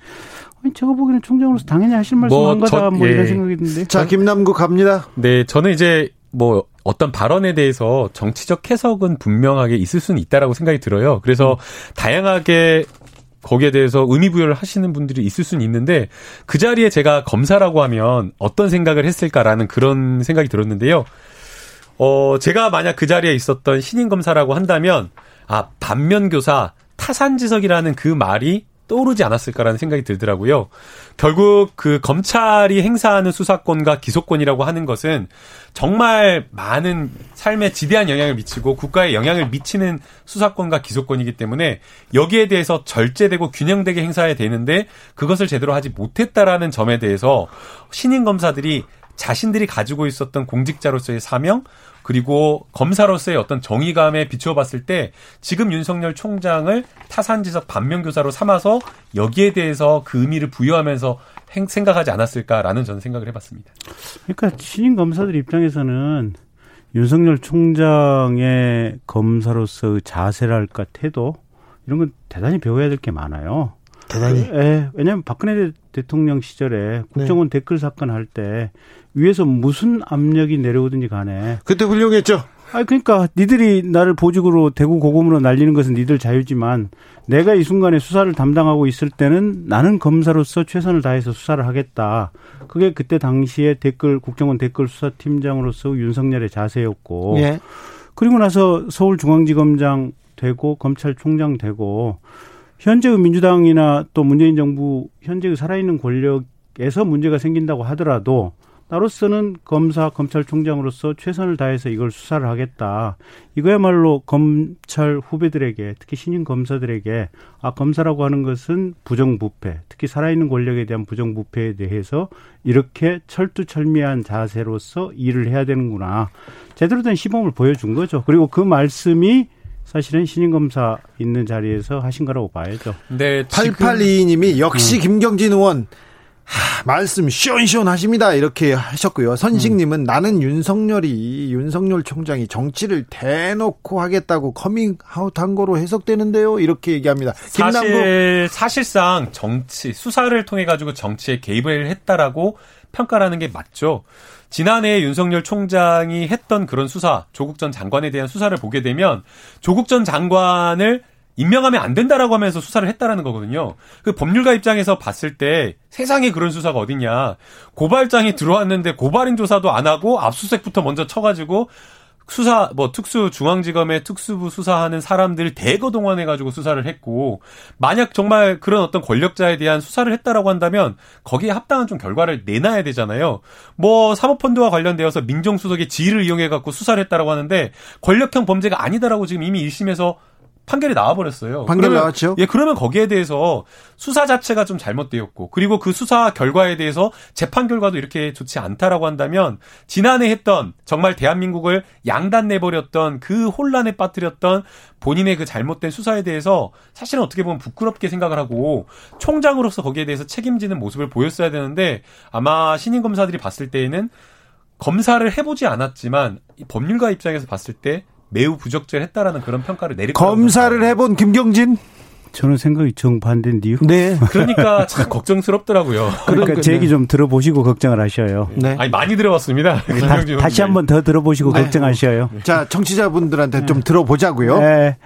아니, 제가 보기에는 총장으로서 당연히 하실 말씀 뭐, 한 거다 뭐 예. 이런 생각이 드는데. 자, 김남국 갑니다. 네, 저는 이제 뭐 어떤 발언에 대해서 정치적 해석은 분명하게 있을 수는 있다라고 생각이 들어요. 그래서 음. 다양하게 거기에 대해서 의미 부여를 하시는 분들이 있을 수는 있는데 그 자리에 제가 검사라고 하면 어떤 생각을 했을까라는 그런 생각이 들었는데요. 어, 제가 만약 그 자리에 있었던 신인 검사라고 한다면 아, 반면 교사 타산지석이라는 그 말이 떠오르지 않았을까라는 생각이 들더라고요. 결국 그 검찰이 행사하는 수사권과 기소권이라고 하는 것은 정말 많은 삶에 지대한 영향을 미치고 국가에 영향을 미치는 수사권과 기소권이기 때문에 여기에 대해서 절제되고 균형되게 행사해야 되는데 그것을 제대로 하지 못했다라는 점에 대해서 신임 검사들이 자신들이 가지고 있었던 공직자로서의 사명 그리고 검사로서의 어떤 정의감에 비추어 봤을 때 지금 윤석열 총장을 타산지석 반면교사로 삼아서 여기에 대해서 그 의미를 부여하면서 생각하지 않았을까라는 저는 생각을 해봤습니다. 그러니까 신임 검사들 입장에서는 윤석열 총장의 검사로서의 자세랄까 태도 이런 건 대단히 배워야 될 게 많아요. 대단히. 예, 왜냐하면 박근혜 대통령 시절에 국정원 네. 댓글 사건 할 때 위에서 무슨 압력이 내려오든지 간에 그때 훌륭했죠. 아 그러니까 니들이 나를 보직으로 대구 고검으로 날리는 것은 니들 자유지만 내가 이 순간에 수사를 담당하고 있을 때는 나는 검사로서 최선을 다해서 수사를 하겠다. 그게 그때 당시에 댓글 국정원 댓글 수사팀장으로서 윤석열의 자세였고 예. 그리고 나서 서울중앙지검장 되고 검찰총장 되고 현재의 민주당이나 또 문재인 정부 현재의 살아있는 권력에서 문제가 생긴다고 하더라도 나로서는 검사, 검찰총장으로서 최선을 다해서 이걸 수사를 하겠다. 이거야말로 검찰 후배들에게, 특히 신임 검사들에게, 아, 검사라고 하는 것은 부정부패, 특히 살아있는 권력에 대한 부정부패에 대해서 이렇게 철두철미한 자세로서 일을 해야 되는구나. 제대로 된 시범을 보여준 거죠. 그리고 그 말씀이 사실은 신임 검사 있는 자리에서 하신 거라고 봐야죠. 네, 8822님이 역시 음. 김경진 의원 하, 말씀 시원시원하십니다. 이렇게 하셨고요. 선식님은 음. 나는 윤석열이 윤석열 총장이 정치를 대놓고 하겠다고 커밍아웃 한 거로 해석되는데요. 이렇게 얘기합니다. 사실 사실상 정치 수사를 통해 가지고 정치에 개입을 했다라고 평가하는 게 맞죠. 지난해 윤석열 총장이 했던 그런 수사, 조국 전 장관에 대한 수사를 보게 되면 조국 전 장관을 임명하면 안 된다라고 하면서 수사를 했다라는 거거든요. 그 법률가 입장에서 봤을 때 세상에 그런 수사가 어딨냐. 고발장이 들어왔는데 고발인 조사도 안 하고 압수수색부터 먼저 쳐가지고 수사 뭐 특수 중앙지검의 특수부 수사하는 사람들 대거 동원해 가지고 수사를 했고 만약 정말 그런 어떤 권력자에 대한 수사를 했다라고 한다면 거기에 합당한 좀 결과를 내놔야 되잖아요. 뭐 사모펀드와 관련되어서 민정수석의 지위를 이용해 갖고 수사를 했다라고 하는데 권력형 범죄가 아니다라고 지금 이미 1심에서 판결이 나와버렸어요. 판결 그러면, 나왔죠. 예, 그러면 거기에 대해서 수사 자체가 좀 잘못되었고, 그리고 그 수사 결과에 대해서 재판 결과도 이렇게 좋지 않다라고 한다면, 지난해 했던, 정말 대한민국을 양단 내버렸던 그 혼란에 빠뜨렸던 본인의 그 잘못된 수사에 대해서 사실은 어떻게 보면 부끄럽게 생각을 하고, 총장으로서 거기에 대해서 책임지는 모습을 보였어야 되는데, 아마 신임 검사들이 봤을 때에는 검사를 해보지 않았지만, 법률가 입장에서 봤을 때 매우 부적절했다라는 그런 평가를 내릴 검사를 해본 김경진 저는 생각이 정반대인데요. 네. 그러니까 참 걱정스럽더라고요. 그러니까 제 얘기 좀 들어보시고 걱정을 하셔요. 네. 아니 많이 들어봤습니다. 다, 시 한 번 더 들어보시고 네. 걱정하셔요. 자, 청취자분들한테 네. 좀 들어보자고요. 네.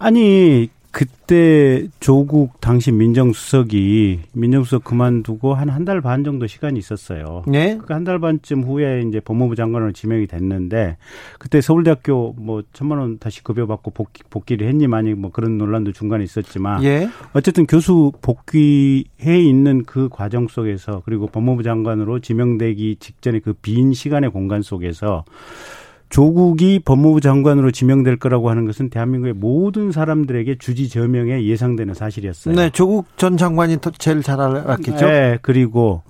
아니 그때 조국 당시 민정수석이 민정수석 그만두고 한 한 달 반 정도 시간이 있었어요. 네. 그 한 달 반쯤 후에 이제 법무부 장관으로 지명이 됐는데 그때 서울대학교 뭐 천만 원 다시 급여 받고 복귀, 복귀를 했니 많이 뭐 그런 논란도 중간에 있었지만 예. 어쨌든 교수 복귀해 있는 그 과정 속에서 그리고 법무부 장관으로 지명되기 직전에 그빈 시간의 공간 속에서 조국이 법무부 장관으로 지명될 거라고 하는 것은 대한민국의 모든 사람들에게 주지저명에 예상되는 사실이었어요. 네, 조국 전 장관이 제일 잘 알았겠죠. 네, 그리고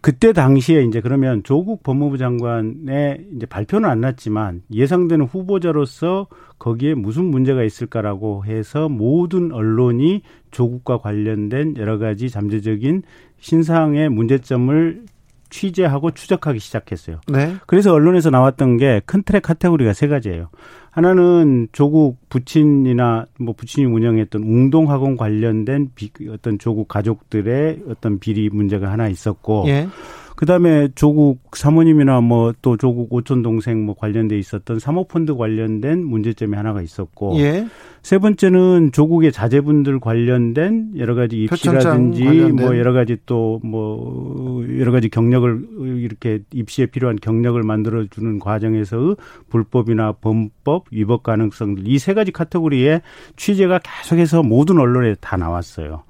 그때 당시에 이제 그러면 조국 법무부 장관의 이제 발표는 안 났지만 예상되는 후보자로서 거기에 무슨 문제가 있을까라고 해서 모든 언론이 조국과 관련된 여러 가지 잠재적인 신상의 문제점을 취재하고 추적하기 시작했어요. 네. 그래서 언론에서 나왔던 게큰 트랙 카테고리가 세 가지예요. 하나는 조국 부친이나 뭐 부친이 운영했던 웅동학원 관련된 비, 어떤 조국 가족들의 어떤 비리 문제가 하나 있었고 예. 그다음에 조국 사모님이나 뭐 또 조국 오촌 동생 뭐 관련돼 있었던 사모펀드 관련된 문제점이 하나가 있었고 예. 세 번째는 조국의 자제분들 관련된 여러 가지 입시라든지 뭐 여러 가지 또 뭐 여러 가지 경력을 이렇게 입시에 필요한 경력을 만들어 주는 과정에서 불법이나 범법 위법 가능성들 이 세 가지 카테고리에 취재가 계속해서 모든 언론에 다 나왔어요.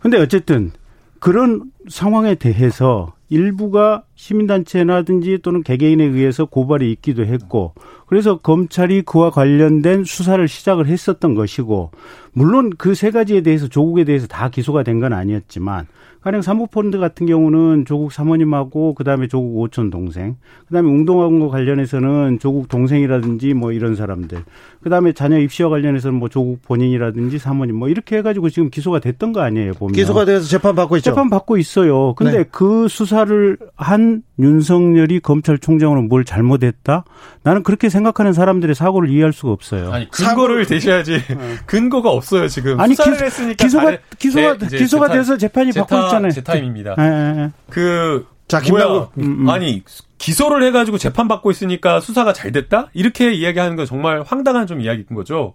근데 어쨌든 그런 상황에 대해서 일부가 시민단체라든지 또는 개개인에 의해서 고발이 있기도 했고 그래서 검찰이 그와 관련된 수사를 시작을 했었던 것이고 물론 그 세 가지에 대해서 조국에 대해서 다 기소가 된 건 아니었지만 가령 사모펀드 같은 경우는 조국 사모님하고 그다음에 조국 오촌 동생, 그다음에 웅동학원과 관련해서는 조국 동생이라든지 뭐 이런 사람들, 그다음에 자녀 입시와 관련해서는 뭐 조국 본인이라든지 사모님 뭐 이렇게 해가지고 지금 기소가 됐던 거 아니에요 보면. 기소가 돼서 재판 받고 있죠. 재판 받고 있어요. 근데 네. 그 수사를 한 윤석열이 검찰총장으로 뭘 잘못했다? 나는 그렇게 생각 하는 사람들의 사고를 이해할 수가 없어요. 아니 근거를 대셔야지. 네. 근거가 없어요 지금. 아니 수사를 기, 했으니까 기소가 기소가 네, 기소가 재판, 돼서 재판이 제타, 받고 있잖아요. 제 타임입니다. 네, 네, 그 자, 김남국 음, 음. 아니 기소를 해가지고 재판 받고 있으니까 수사가 잘 됐다 이렇게 이야기하는 건 정말 황당한 좀 이야기인 거죠.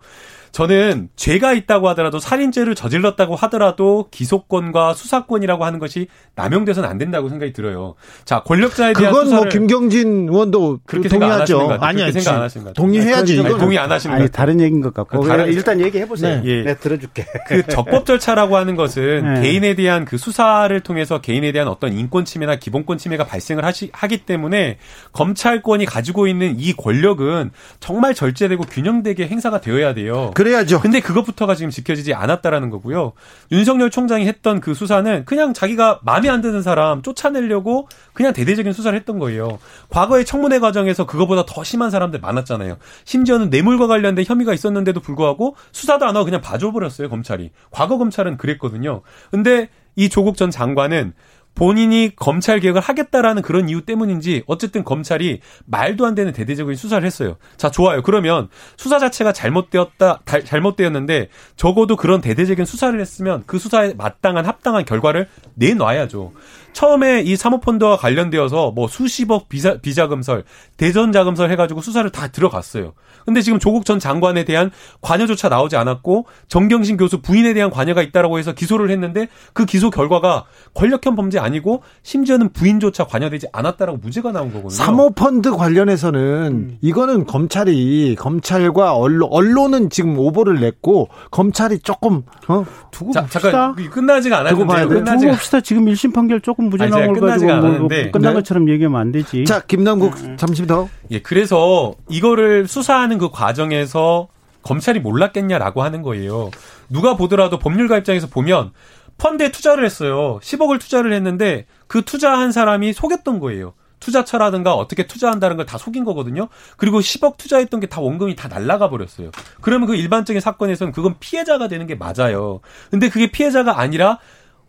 저는 죄가 있다고 하더라도 살인죄를 저질렀다고 하더라도 기소권과 수사권이라고 하는 것이 남용돼서는 안 된다고 생각이 들어요. 자, 권력자에 대한 그건 뭐 김경진 의원도 그렇게 동의하죠. 아니, 생각 안 하신 것 같아요. 동의해야지. 아니, 동의 안 하시는 것 같아요. 다른 얘기인 것 같고. 다른, 일단 얘기해 보세요. 네. 예. 네, 들어줄게. 그 적법 절차라고 하는 것은 네. 개인에 대한 그 수사를 통해서 개인에 대한 어떤 인권 침해나 기본권 침해가 발생을 하시, 하기 때문에 검찰권이 가지고 있는 이 권력은 정말 절제되고 균형되게 행사가 되어야 돼요. 그래야죠. 근데 그것부터가 지금 지켜지지 않았다라는 거고요. 윤석열 총장이 했던 그 수사는 그냥 자기가 마음에 안 드는 사람 쫓아내려고 그냥 대대적인 수사를 했던 거예요. 과거의 청문회 과정에서 그거보다 더 심한 사람들 많았잖아요. 심지어는 뇌물과 관련된 혐의가 있었는데도 불구하고 수사도 안 하고 그냥 봐줘버렸어요, 검찰이. 과거 검찰은 그랬거든요. 근데 이 조국 전 장관은 본인이 검찰 개혁을 하겠다라는 그런 이유 때문인지 어쨌든 검찰이 말도 안 되는 대대적인 수사를 했어요. 자, 좋아요. 그러면 수사 자체가 잘못되었다, 잘못되었는데 적어도 그런 대대적인 수사를 했으면 그 수사에 마땅한 합당한 결과를 내놔야죠. 처음에 이 사모펀드와 관련되어서 뭐 수십억 비자, 비자금설, 대전자금설 해가지고 수사를 다 들어갔어요. 근데 지금 조국 전 장관에 대한 관여조차 나오지 않았고 정경심 교수 부인에 대한 관여가 있다라고 해서 기소를 했는데 그 기소 결과가 권력형 범죄 아니고 심지어는 부인조차 관여되지 않았다라고 무죄가 나온 거거든요. 사모펀드 관련해서는 음. 이거는 검찰이 검찰과 언론 언론은 지금 오보를 냈고 검찰이 조금 어 두고 자, 봅시다. 잠깐 끝나지가 않았는데 두고 봅시다. 지금 1심 판결 조금 무죄 나온 걸 가지고 뭐, 뭐 끝난 네. 것처럼 얘기하면 안 되지. 자 김남국 잠시 더. 예, 그래서 이거를 수사하는 그 과정에서 검찰이 몰랐겠냐라고 하는 거예요. 누가 보더라도 법률가 입장에서 보면 펀드에 투자를 했어요. 10억을 투자를 했는데 그 투자한 사람이 속였던 거예요. 투자처라든가 어떻게 투자한다는 걸 다 속인 거거든요. 그리고 10억 투자했던 게 다 원금이 다 날라가 버렸어요. 그러면 그 일반적인 사건에서는 그건 피해자가 되는 게 맞아요. 근데 그게 피해자가 아니라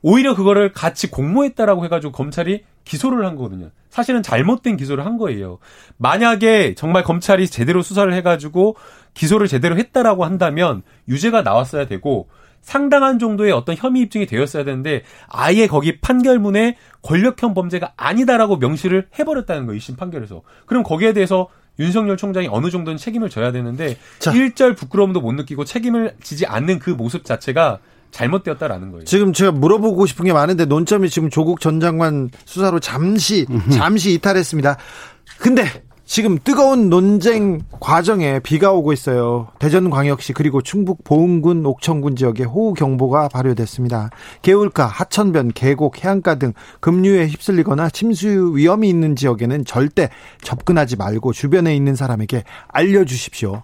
오히려 그거를 같이 공모했다라고 해가지고 검찰이 기소를 한 거거든요. 사실은 잘못된 기소를 한 거예요. 만약에 정말 검찰이 제대로 수사를 해가지고 기소를 제대로 했다라고 한다면 유죄가 나왔어야 되고 상당한 정도의 어떤 혐의 입증이 되었어야 되는데 아예 거기 판결문에 권력형 범죄가 아니다라고 명시를 해버렸다는 거예요. 1심 판결에서. 그럼 거기에 대해서 윤석열 총장이 어느 정도는 책임을 져야 되는데 자. 일절 부끄러움도 못 느끼고 책임을 지지 않는 그 모습 자체가 잘못되었다라는 거예요. 지금 제가 물어보고 싶은 게 많은데 논점이 지금 조국 전 장관 수사로 잠시 잠시 이탈했습니다. 근데 지금 뜨거운 논쟁 과정에 비가 오고 있어요. 대전광역시 그리고 충북 보은군 옥천군 지역에 호우 경보가 발효됐습니다. 개울가, 하천변, 계곡, 해안가 등 급류에 휩쓸리거나 침수 위험이 있는 지역에는 절대 접근하지 말고 주변에 있는 사람에게 알려주십시오.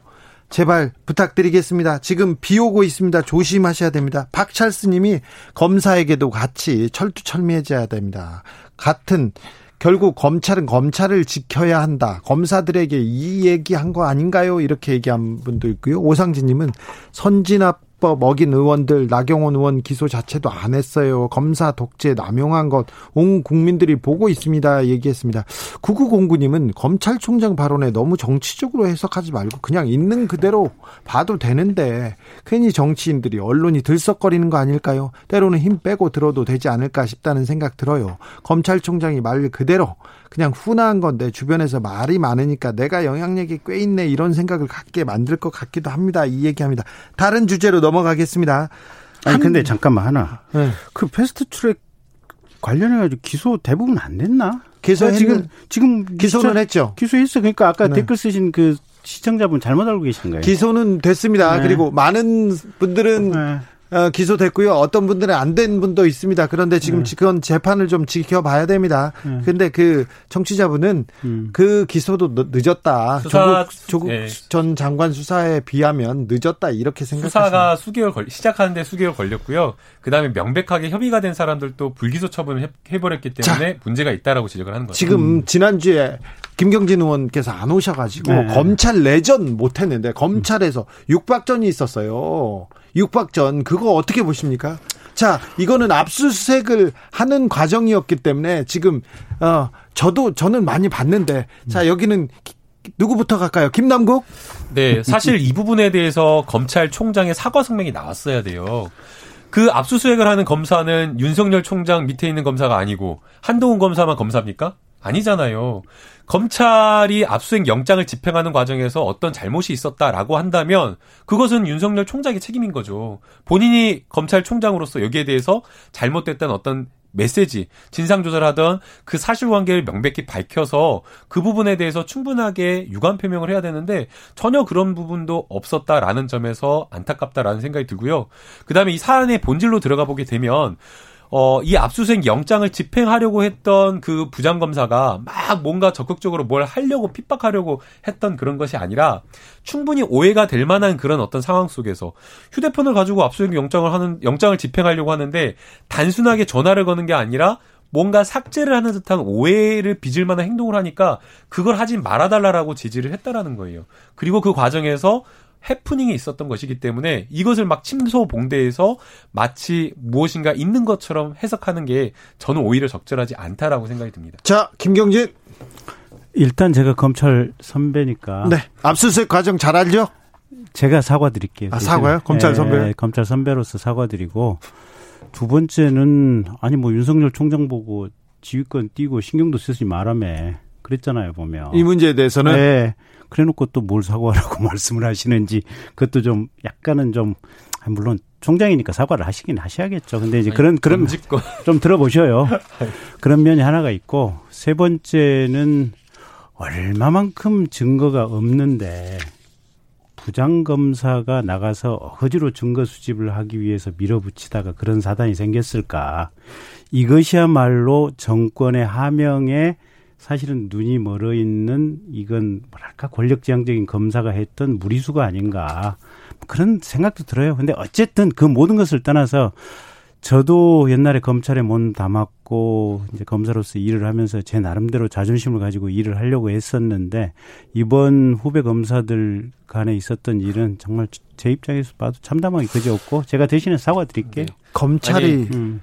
제발 부탁드리겠습니다. 지금 비 오고 있습니다. 조심하셔야 됩니다. 박찰스 님이 검사에게도 같이 철두철미해져야 됩니다. 같은 결국 검찰은 검찰을 지켜야 한다. 검사들에게 이 얘기한 거 아닌가요? 이렇게 얘기한 분도 있고요. 오상진 님은 선진압 입 법 어긴 의원들 나경원 의원 기소 자체도 안 했어요. 검사 독재 남용한 것 온 국민들이 보고 있습니다. 얘기했습니다. 9909님은 검찰총장 발언에 너무 정치적으로 해석하지 말고 그냥 있는 그대로 봐도 되는데 괜히 정치인들이 언론이 들썩거리는 거 아닐까요? 때로는 힘 빼고 들어도 되지 않을까 싶다는 생각 들어요. 검찰총장이 말 그대로 그냥 훈화한 건데 주변에서 말이 많으니까 내가 영향력이 꽤 있네 이런 생각을 갖게 만들 것 같기도 합니다. 이 얘기합니다. 다른 주제로 넘어가겠습니다. 아니 근데 잠깐만 하나. 네. 그 패스트 트랙 관련해 가지고 기소 대부분 안 됐나? 기소 지금 지금 기소는 기소, 했죠. 기소했어. 그러니까 아까 네. 댓글 쓰신 그 시청자분 잘못 알고 계신 거예요. 기소는 됐습니다. 네. 그리고 많은 분들은 네. 어, 기소됐고요. 어떤 분들은 안 된 분도 있습니다. 그런데 지금 네. 그건 재판을 좀 지켜봐야 됩니다. 네. 근데 그 청취자분은 음. 그 기소도 늦었다. 수사, 조국, 조국 네. 전 장관 수사에 비하면 늦었다 이렇게 생각하십니다. 수사가 수개월 걸 시작하는데 수개월 걸렸고요. 그다음에 명백하게 협의가 된 사람들도 불기소 처분을 해, 버렸기 때문에 자, 문제가 있다라고 지적을 하는 거죠. 지금 음. 지난주에 김경진 의원께서 안 오셔가지고 네. 검찰 내전 못했는데 검찰에서 육박전이 있었어요. 육박전 그거 어떻게 보십니까? 자, 이거는 압수수색을 하는 과정이었기 때문에 지금 어 저도 저는 많이 봤는데 자 여기는 누구부터 갈까요? 김남국? 네, 사실 이 부분에 대해서 검찰총장의 사과 성명이 나왔어야 돼요. 그 압수수색을 하는 검사는 윤석열 총장 밑에 있는 검사가 아니고 한동훈 검사만 검사입니까? 아니잖아요. 검찰이 압수수색 영장을 집행하는 과정에서 어떤 잘못이 있었다라고 한다면 그것은 윤석열 총장의 책임인 거죠. 본인이 검찰총장으로서 여기에 대해서 잘못됐다는 어떤 메시지, 진상조사를 하던 그 사실관계를 명백히 밝혀서 그 부분에 대해서 충분하게 유감 표명을 해야 되는데 전혀 그런 부분도 없었다라는 점에서 안타깝다라는 생각이 들고요. 그 다음에 이 사안의 본질로 들어가 보게 되면 어, 이 압수수색 영장을 집행하려고 했던 그 부장검사가 막 뭔가 적극적으로 뭘 하려고 핍박하려고 했던 그런 것이 아니라 충분히 오해가 될 만한 그런 어떤 상황 속에서 휴대폰을 가지고 압수수색 영장을 하는, 영장을 집행하려고 하는데 단순하게 전화를 거는 게 아니라 뭔가 삭제를 하는 듯한 오해를 빚을 만한 행동을 하니까 그걸 하지 말아달라라고 지지를 했다라는 거예요. 그리고 그 과정에서 해프닝이 있었던 것이기 때문에 이것을 막 침소봉대해서 마치 무엇인가 있는 것처럼 해석하는 게 저는 오히려 적절하지 않다라고 생각이 듭니다. 자, 김경진. 일단 제가 검찰 선배니까. 네. 압수수색 과정 잘 알죠? 제가 사과드릴게요. 아, 사과요? 검찰 예, 선배? 네, 검찰 선배로서 사과드리고 두 번째는 아니 뭐 윤석열 총장 보고 지휘권 띄고 신경도 쓰지 말아매 그랬잖아요 보면 이 문제에 대해서는 네. 그래놓고 또 뭘 사과하라고 말씀을 하시는지 그것도 좀 약간은 좀 아, 물론 총장이니까 사과를 하시긴 하셔야겠죠. 근데 이제 그런 그런 좀 들어보셔요. 그런 면이 하나가 있고 세 번째는 얼마만큼 증거가 없는데 부장 검사가 나가서 어거지로 증거 수집을 하기 위해서 밀어붙이다가 그런 사단이 생겼을까. 이것이야말로 정권의 하명에 사실은 눈이 멀어 있는 이건 뭐랄까 권력지향적인 검사가 했던 무리수가 아닌가 그런 생각도 들어요. 근데 어쨌든 그 모든 것을 떠나서 저도 옛날에 검찰에 몸 담았고 이제 검사로서 일을 하면서 제 나름대로 자존심을 가지고 일을 하려고 했었는데 이번 후배 검사들 간에 있었던 일은 정말 제 입장에서 봐도 참담하게 그지없고 제가 대신에 사과드릴게요. 네. 검찰이 아니, 음.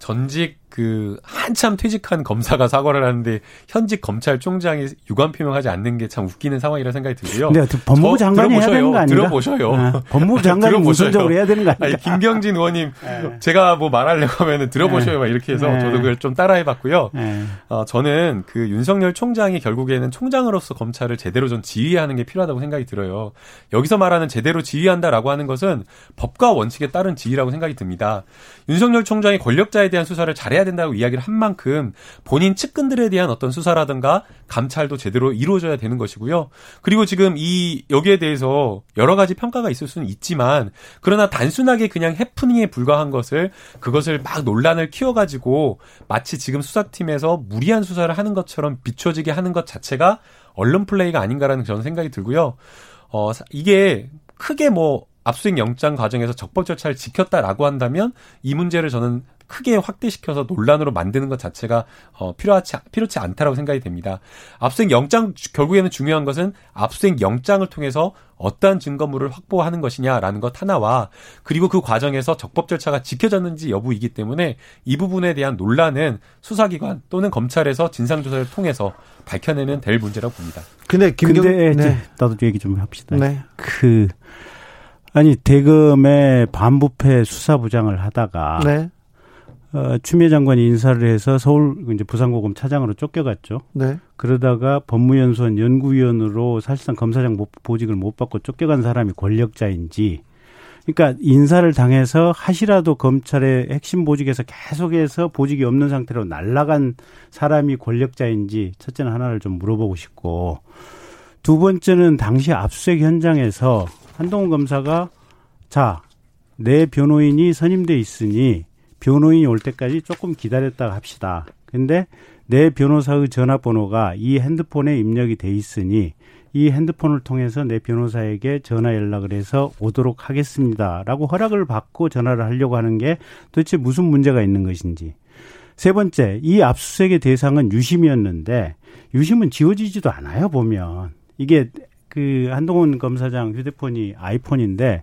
전직 그 한참 퇴직한 검사가 사과를 하는데 현직 검찰총장이 유감 표명하지 않는 게 참 웃기는 상황이라 생각이 들고요. 네, 법무부 장관이 해야 되는 거 아닌가? 들어보셔요. 네, 법무부 장관이 우선적으로 해야 되는 거 아닌가? 아니, 김경진 의원님 네. 제가 뭐 말하려고 하면은 들어보셔요. 막 이렇게 해서 네. 저도 그걸 좀 따라해봤고요. 네. 어, 저는 그 윤석열 총장이 결국에는 총장으로서 검찰을 제대로 좀 지휘하는 게 필요하다고 생각이 들어요. 여기서 말하는 제대로 지휘한다라고 하는 것은 법과 원칙에 따른 지휘라고 생각이 듭니다. 윤석열 총장이 권력자에 대한 수사를 잘해야 된다고 이야기를 한 만큼 본인 측근들에 대한 어떤 수사라든가 감찰도 제대로 이루어져야 되는 것이고요. 그리고 지금 이 여기에 대해서 여러 가지 평가가 있을 수는 있지만 그러나 단순하게 그냥 해프닝에 불과한 것을 그것을 막 논란을 키워가지고 마치 지금 수사팀에서 무리한 수사를 하는 것처럼 비춰지게 하는 것 자체가 언론 플레이가 아닌가라는 저는 생각이 들고요. 어, 이게 크게 뭐 압수수색 영장 과정에서 적법 절차를 지켰다라고 한다면 이 문제를 저는 크게 확대시켜서 논란으로 만드는 것 자체가 어, 필요하지 필요치 않다라고 생각이 됩니다. 압수수색 영장 결국에는 중요한 것은 압수수색 영장을 통해서 어떠한 증거물을 확보하는 것이냐라는 것 하나와 그리고 그 과정에서 적법 절차가 지켜졌는지 여부이기 때문에 이 부분에 대한 논란은 수사기관 또는 검찰에서 진상조사를 통해서 밝혀내면 될 문제라고 봅니다. 근데 김경 근데 네. 나도 얘기 좀 합시다. 네. 그 아니 대검의 반부패 수사부장을 하다가 네. 어, 추미애 장관이 인사를 해서 서울 이제 부산고검 차장으로 쫓겨갔죠. 네. 그러다가 법무연수원 연구위원으로 사실상 검사장 보직을 못 받고 쫓겨간 사람이 권력자인지 그러니까 인사를 당해서 하시라도 검찰의 핵심 보직에서 계속해서 보직이 없는 상태로 날라간 사람이 권력자인지 첫째는 하나를 좀 물어보고 싶고 두 번째는 당시 압수수색 현장에서 한동훈 검사가 자, 내 변호인이 선임돼 있으니 변호인이 올 때까지 조금 기다렸다가 합시다. 근데 내 변호사의 전화번호가 이 핸드폰에 입력이 돼 있으니 이 핸드폰을 통해서 내 변호사에게 전화 연락을 해서 오도록 하겠습니다라고 허락을 받고 전화를 하려고 하는 게 도대체 무슨 문제가 있는 것인지. 세 번째, 이 압수수색의 대상은 유심이었는데 유심은 지워지지도 않아요, 보면. 이게 그 한동훈 검사장 휴대폰이 아이폰인데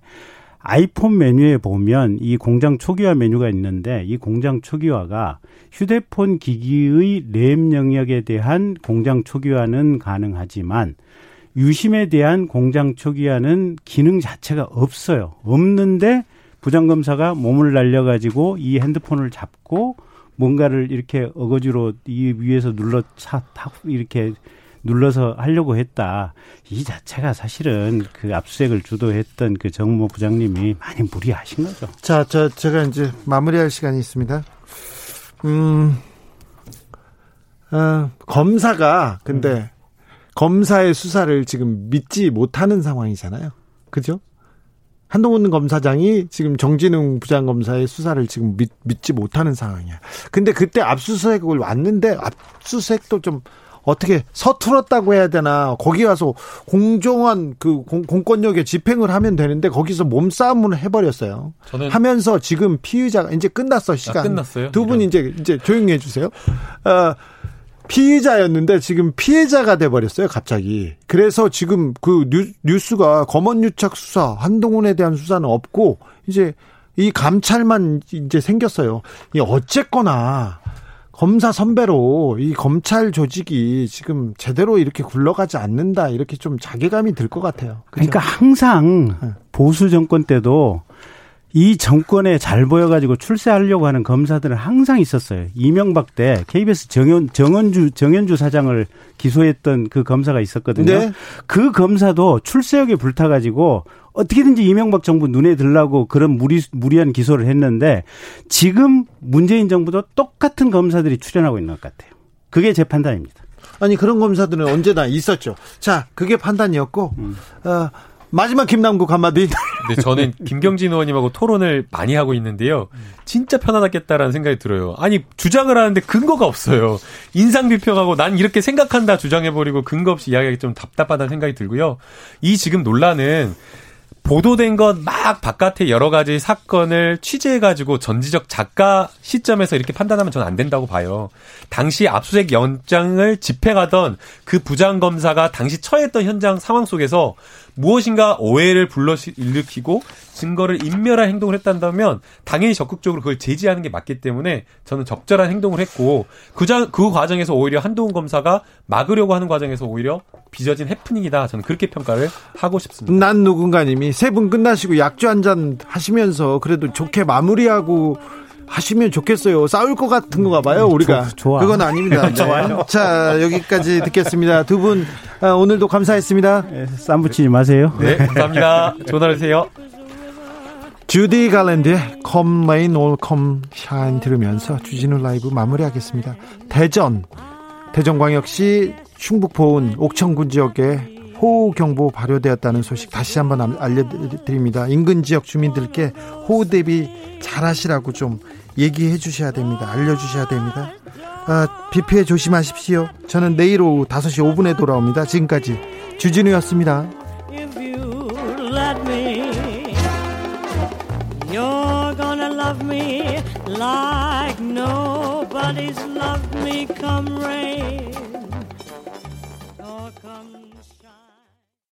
아이폰 메뉴에 보면 이 공장 초기화 메뉴가 있는데 이 공장 초기화가 휴대폰 기기의 램 영역에 대한 공장 초기화는 가능하지만 유심에 대한 공장 초기화는 기능 자체가 없어요. 없는데 부장검사가 몸을 날려가지고 이 핸드폰을 잡고 뭔가를 이렇게 어거지로 이 위에서 눌러 차, 탁 이렇게 눌러서 하려고 했다. 이 자체가 사실은 그 압수색을 주도했던 그 정모 부장님이 많이 무리하신 거죠. 자, 저 제가 이제 마무리할 시간이 있습니다. 음, 어, 검사가 근데 음. 검사의 수사를 지금 믿지 못하는 상황이잖아요. 그죠? 한동훈 검사장이 지금 정진웅 부장검사의 수사를 지금 믿, 믿지 못하는 상황이야. 근데 그때 압수수색을 왔는데 압수수색도 좀 어떻게 서툴었다고 해야 되나 거기 가서 공정한 그 공, 공권력에 집행을 하면 되는데 거기서 몸싸움을 해버렸어요. 저는 하면서 지금 피의자가 이제 끝났어 시간. 아, 끝났어요. 두 분 이제 이제 조용히 해주세요. 어, 피의자였는데 지금 피해자가 돼 버렸어요 갑자기. 그래서 지금 그 뉴, 스가 검언 유착 수사 한동훈에 대한 수사는 없고 이제 이 감찰만 이제 생겼어요. 이 어쨌거나 검사 선배로 이 검찰 조직이 지금 제대로 이렇게 굴러가지 않는다 이렇게 좀 자괴감이 들 것 같아요. 그죠? 그러니까 항상 네. 보수 정권 때도 이 정권에 잘 보여가지고 출세하려고 하는 검사들은 항상 있었어요. 이명박 때 KBS 정현, 정원주, 정현주 사장을 기소했던 그 검사가 있었거든요. 네. 그 검사도 출세욕에 불타가지고 어떻게든지 이명박 정부 눈에 들라고 그런 무리, 무리한 기소를 했는데 지금 문재인 정부도 똑같은 검사들이 출연하고 있는 것 같아요. 그게 제 판단입니다. 아니 그런 검사들은 언제나 있었죠. 자, 그게 판단이었고 음. 어, 마지막 김남국 한마디. 네, 저는 김경진 의원님하고 토론을 많이 하고 있는데요. 진짜 편안하겠다라는 생각이 들어요. 아니, 주장을 하는데 근거가 없어요. 인상 비평하고 난 이렇게 생각한다 주장해버리고 근거 없이 이야기하기 좀 답답하다는 생각이 들고요. 이 지금 논란은 보도된 것 막 바깥에 여러 가지 사건을 취재해가지고 전지적 작가 시점에서 이렇게 판단하면 저는 안 된다고 봐요. 당시 압수수색 영장을 집행하던 그 부장검사가 당시 처했던 현장 상황 속에서 무엇인가 오해를 불러 일으키고 증거를 인멸할 행동을 했다면 당연히 적극적으로 그걸 제지하는 게 맞기 때문에 저는 적절한 행동을 했고 그, 자, 그 과정에서 오히려 한동훈 검사가 막으려고 하는 과정에서 오히려 빚어진 해프닝이다. 저는 그렇게 평가를 하고 싶습니다. 난 누군가님이 세 분 끝나시고 약주 한 잔 하시면서 그래도 좋게 마무리하고 하시면 좋겠어요. 싸울 것 같은 거가 봐요, 우리가. 좋아. 그건 아닙니다. 네. 좋아요. 자, 여기까지 듣겠습니다. 두 분, 아, 오늘도 감사했습니다. 네, 쌈 붙이지 마세요. 네, 감사합니다. 좋은 하루 되세요. 주디 갈랜드의 Come Rain or Come Shine 들으면서 주진우 라이브 마무리하겠습니다. 대전, 대전광역시 충북 보은 옥천군 지역에 호우경보 발효되었다는 소식 다시 한번 알려드립니다. 인근 지역 주민들께 호우 대비 잘 하시라고 좀 얘기해 주셔야 됩니다. 알려주셔야 됩니다. 아, 비 피해 조심하십시오. 저는 내일 오후 5시 5분에 돌아옵니다. 지금까지 주진우였습니다.